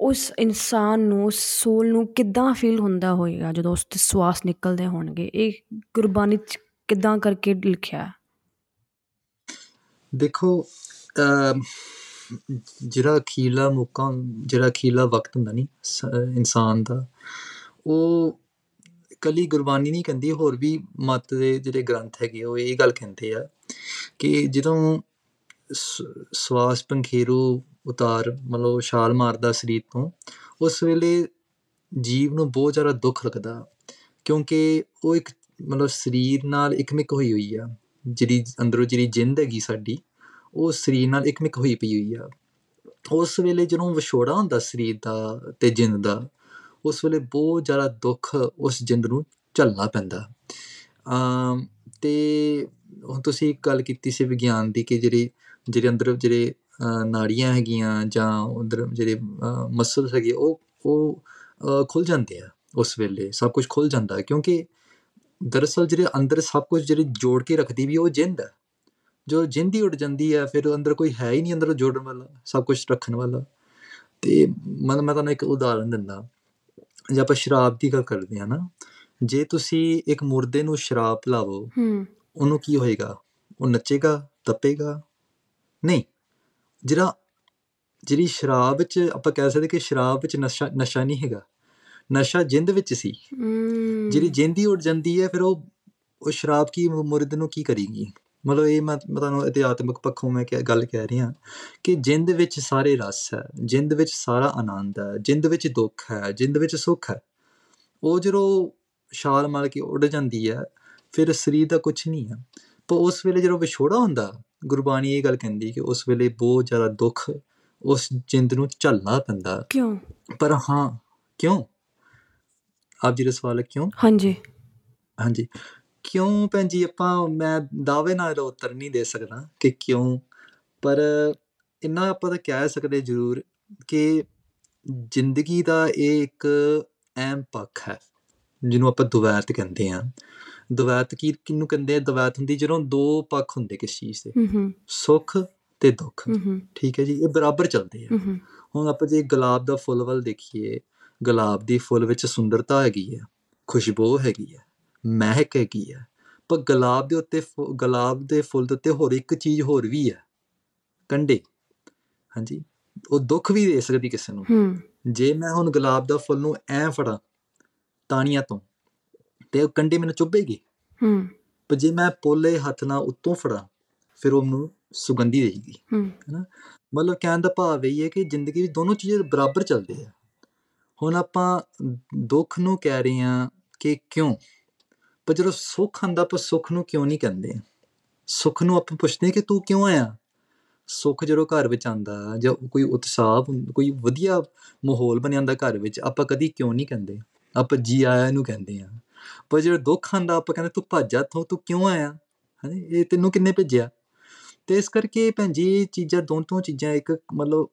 ਉਸ ਇਨਸਾਨ ਨੂੰ ਸੋਲ ਨੂੰ ਕਿੱਦਾਂ ਫੀਲ ਹੁੰਦਾ ਹੋਏਗਾ ਜਦੋਂ ਉਸ ਦੇ ਸਵਾਸ ਨਿਕਲਦੇ ਹੋਣਗੇ? ਇਹ ਗੁਰਬਾਣੀ ਚ ਕਿੱਦਾਂ ਕਰਕੇ ਲਿਖਿਆ? ਦੇਖੋ ਜਿਹੜਾ ਅਖੀਲਾ ਮੌਕਾ, ਜਿਹੜਾ ਅਖੀਲਾ ਵਕਤ ਹੁੰਦਾ ਨਹੀਂ ਸ- ਇਨਸਾਨ ਦਾ, ਉਹ ਕੱਲੀ ਗੁਰਬਾਣੀ ਨਹੀਂ ਕਹਿੰਦੀ, ਹੋਰ ਵੀ ਮਤ ਦੇ ਜਿਹੜੇ ਗ੍ਰੰਥ ਹੈਗੇ ਉਹ ਇਹ ਗੱਲ ਕਹਿੰਦੇ ਆ ਕਿ ਜਦੋਂ ਸ- ਸਵਾਸ ਪੰਖੇਰੂ ਉਤਾਰ, ਮਤਲਬ ਛਾਲ ਮਾਰਦਾ ਸਰੀਰ ਤੋਂ, ਉਸ ਵੇਲੇ ਜੀਵ ਨੂੰ ਬਹੁਤ ਜ਼ਿਆਦਾ ਦੁੱਖ ਲੱਗਦਾ, ਕਿਉਂਕਿ ਉਹ ਇੱਕ, ਮਤਲਬ ਸਰੀਰ ਨਾਲ ਇਕਮਿਕ ਹੋਈ ਹੋਈ ਆ, ਜਿਹੜੀ ਅੰਦਰੋਂ ਜਿਹੜੀ ਜਿੰਦ ਹੈਗੀ ਸਾਡੀ ਉਹ ਸਰੀਰ ਨਾਲ ਇਕਮਿਕ ਹੋਈ ਪਈ ਹੋਈ ਆ। ਉਸ ਵੇਲੇ ਜਦੋਂ ਵਿਛੋੜਾ ਹੁੰਦਾ ਸਰੀਰ ਦਾ ਤੇ ਜਿੰਦ ਦਾ ਉਸ ਵੇਲੇ ਬਹੁਤ ਜ਼ਿਆਦਾ ਦੁੱਖ ਉਸ ਜਿੰਦ ਨੂੰ ਝੱਲਣਾ ਪੈਂਦਾ। ਅਮ ਤੇ ਹੁਣ ਤੁਸੀਂ ਇੱਕ ਗੱਲ ਕੀਤੀ ਸੀ ਵਿਗਿਆਨ ਦੀ ਕਿ ਜਿਹੜੇ ਜਿਹੜੇ ਅੰਦਰ ਜਿਹੜੇ ਅ, ਨਾੜੀਆਂ ਹੈਗੀਆਂ ਜਾਂ ਅੰਦਰ ਜਿਹੜੇ ਮਸਲਸ ਹੈਗੇ ਉਹ ਉਹ ਅ, ਖੁੱਲ ਜਾਂਦੇ ਆ ਉਸ ਵੇਲੇ ਸਭ ਕੁਝ ਖੁੱਲ ਜਾਂਦਾ ਹੈ ਕਿਉਂਕਿ ਦਰਅਸਲ ਜਿਹੜੇ ਅੰਦਰ ਸਭ ਕੁਝ ਜਿਹੜੀ ਜੋੜ ਕੇ ਰੱਖਦੀ ਵੀ ਉਹ ਜਿੰਦ ਹੈ ਜੋ ਜਿੰਦ ਉੱਡ ਜਾਂਦੀ ਹੈ ਫਿਰ ਅੰਦਰ ਕੋਈ ਹੈ ਹੀ ਨਹੀਂ ਅੰਦਰ ਜੋੜਨ ਵਾਲਾ ਸਭ ਕੁਝ ਰੱਖਣ ਵਾਲਾ। ਤੇ ਮੈਂ ਮੈਂ ਤੁਹਾਨੂੰ ਇੱਕ ਉਦਾਹਰਨ ਦਿੰਦਾ। ਜੇ ਆਪਾਂ ਸ਼ਰਾਬ ਦੀ ਗੱਲ ਕਰਦੇ ਹਾਂ ਨਾ ਜੇ ਤੁਸੀਂ ਇੱਕ ਮੁਰਦੇ ਨੂੰ ਸ਼ਰਾਬ ਪਿਲਾਵੋ ਹੂੰ। ਉਹਨੂੰ ਕੀ ਹੋਏਗਾ? ਉਹ ਨੱਚੇਗਾ ਤੱਪੇਗਾ? ਨਹੀਂ। ਜਿਹੜਾ ਜਿਹੜੀ ਸ਼ਰਾਬ ਵਿੱਚ ਆਪਾਂ ਕਹਿ ਸਕਦੇ ਕਿ ਸ਼ਰਾਬ ਵਿੱਚ ਨਸ਼ਾ ਨਸ਼ਾ ਨਹੀਂ ਹੈਗਾ। ਨਸ਼ਾ ਜਿੰਦ ਵਿੱਚ ਸੀ। ਹੂੰ। ਜਿਹੜੀ ਜਿੰਦ ਉੱਡ ਜਾਂਦੀ ਹੈ ਫਿਰ ਉਹ ਉਹ ਸ਼ਰਾਬ ਕੀ ਮੁਰਦ ਨੂੰ ਕੀ ਕਰੇਗੀ? ਮਤਲਬ ਇਹ ਮੈਂ ਮੈਂ ਤੁਹਾਨੂੰ ਅਧਿਆਤਮਿਕ ਪੱਖੋਂ ਮੈਂ ਕਿਹਾ- ਗੱਲ ਕਹਿ ਰਿਹਾ ਕਿ ਜਿੰਦ ਵਿੱਚ ਸਾਰੇ ਰਸ ਹੈ ਜਿੰਦ ਵਿੱਚ ਸਾਰਾ ਆਨੰਦ ਹੈ ਜਿੰਦ ਵਿੱਚ ਦੁੱਖ ਹੈ ਜਿੰਦ ਵਿੱਚ ਸੁੱਖ ਹੈ। ਉਹ ਜਦੋਂ ਛਾਲ ਮਾਰ ਕੇ ਉੱਡ ਜਾਂਦੀ ਹੈ ਫਿਰ ਸਰੀਰ ਦਾ ਕੁਝ ਨਹੀਂ ਹੈ। ਪਰ ਉਸ ਵੇਲੇ ਜਦੋਂ ਵਿਛੋੜਾ ਹੁੰਦਾ ਗੁਰਬਾਣੀ ਇਹ ਗੱਲ ਕਹਿੰਦੀ ਕਿ ਉਸ ਵੇਲੇ ਬਹੁਤ ਜ਼ਿਆਦਾ ਦੁੱਖ ਉਸ ਜਿੰਦ ਨੂੰ ਝੱਲਣਾ ਪੈਂਦਾ। ਕਿਉਂ? ਪਰ ਹਾਂ ਕਿਉਂ? ਆਪ ਜੀ ਦਾ ਸਵਾਲ ਹੈ ਕਿਉਂ? ਹਾਂਜੀ। ਹਾਂਜੀ। ਕਿਉਂ ਭੈਣ ਜੀ ਆਪਾਂ ਮੈਂ ਦਾਅਵੇ ਨਾਲ ਉੱਤਰ ਨਹੀਂ ਦੇ ਸਕਦਾ ਕਿ ਕਿਉਂ ਪਰ ਇੰਨਾ ਆਪਾਂ ਤਾਂ ਕਹਿ ਸਕਦੇ ਜ਼ਰੂਰ ਕਿ ਜ਼ਿੰਦਗੀ ਦਾ ਇਹ ਇੱਕ ਅਹਿਮ ਪੱਖ ਹੈ ਜਿਹਨੂੰ ਆਪਾਂ ਦੁਵੈਤ ਕਹਿੰਦੇ ਆ ਦੁਵੈਤ ਕੀ ਕਿਹਨੂੰ ਕਹਿੰਦੇ ਆ? ਦੁਵੈਤ ਹੁੰਦੀ ਜਦੋਂ ਦੋ ਪੱਖ ਹੁੰਦੇ ਕਿਸ ਚੀਜ਼ ਦੇ ਸੁੱਖ ਤੇ ਦੁੱਖ। ਠੀਕ ਹੈ ਜੀ ਇਹ ਬਰਾਬਰ ਚੱਲਦੇ ਆ। ਹੁਣ ਆਪਾਂ ਜੇ ਗੁਲਾਬ ਦਾ ਫੁੱਲ ਵੱਲ ਦੇਖੀਏ ਗੁਲਾਬ ਦੀ ਫੁੱਲ ਵਿੱਚ ਸੁੰਦਰਤਾ ਹੈਗੀ ਹੈ ਖੁਸ਼ਬੂ ਹੈਗੀ ਹੈ ਮਹਿਕ ਹੈਗੀ ਹੈ ਪਰ ਗੁਲਾਬ ਦੇ ਉੱਤੇ ਗੁਲਾਬ ਦੇ ਫੁੱਲ ਦੇ ਉੱਤੇ ਹੋਰ ਇੱਕ ਚੀਜ਼ ਹੋਰ ਵੀ ਹੈ ਕੰਡੇ। ਹਾਂਜੀ। ਉਹ ਦੁੱਖ ਵੀ ਦੇ ਸਕਦੀ ਕਿਸੇ ਨੂੰ। ਹੂੰ। ਜੇ ਮੈਂ ਹੁਣ ਗੁਲਾਬ ਦਾ ਫੁੱਲ ਨੂੰ ਐ ਫੜਾਂ ਤਾਣੀਆਂ ਤੋਂ ਤੇ ਉਹ ਕੰਡੇ ਮੈਨੂੰ ਚੁੱਭੇਗੀ। ਹੂੰ। ਪਰ ਜੇ ਮੈਂ ਪੋਲੇ ਹੱਥ ਨਾਲ ਉੱਤੋਂ ਫੜਾਂ ਫਿਰ ਉਹ ਮੈਨੂੰ ਸੁਗੰਧੀ ਦੇਗੀ ਹੂੰ। ਮਤਲਬ ਕਹਿਣ ਦਾ ਭਾਵ ਇਹ ਹੈ ਕਿ ਜ਼ਿੰਦਗੀ ਵਿੱਚ ਦੋਨੋਂ ਚੀਜ਼ਾਂ ਬਰਾਬਰ ਚੱਲਦੇ ਆ। ਹੁਣ ਆਪਾਂ ਦੁੱਖ ਨੂੰ ਕਹਿ ਰਹੇ ਹਾਂ ਕਿ ਕਿਉਂ? ਪਰ ਜਦੋਂ ਸੁੱਖ ਆਂਦਾ ਆਪਾਂ ਸੁੱਖ ਨੂੰ ਕਿਉਂ ਨਹੀਂ ਕਹਿੰਦੇ? ਸੁੱਖ ਨੂੰ ਆਪਾਂ ਪੁੱਛਦੇ ਹਾਂ ਕਿ ਤੂੰ ਕਿਉਂ ਆਇਆ? ਸੁੱਖ ਜਦੋਂ ਘਰ ਵਿੱਚ ਆਂਦਾ ਜਾਂ ਕੋਈ ਉਤਸ਼ਾਹ ਹੁੰ- ਕੋਈ ਵਧੀਆ ਮਾਹੌਲ ਬਣਿਆ ਹੁੰਦਾ ਘਰ ਵਿੱਚ, ਆਪਾਂ ਕਦੀ ਕਿਉਂ ਨਹੀਂ ਕਹਿੰਦੇ? ਆਪਾਂ ਜੀ ਆਇਆ ਨੂੰ ਕਹਿੰਦੇ ਆ ਪਰ ਜਦੋਂ ਦੁੱਖ ਆਂਦਾ ਆਪਾਂ ਕਹਿੰਦੇ ਤੂੰ ਭੱਜ ਜਾ ਇੱਥੋਂ, ਤੂੰ ਕਿਉਂ ਆਇਆ? ਹਾਂਜੀ ਇਹ ਤੈਨੂੰ ਕਿੰਨੇ ਭੇਜਿਆ? ਤੇ ਇਸ ਕਰਕੇ ਭੈਣ ਜੀ, ਇਹ ਚੀਜ਼ਾਂ, ਦੋਨੋਂ ਚੀਜ਼ਾਂ ਇੱਕ ਮਤਲਬ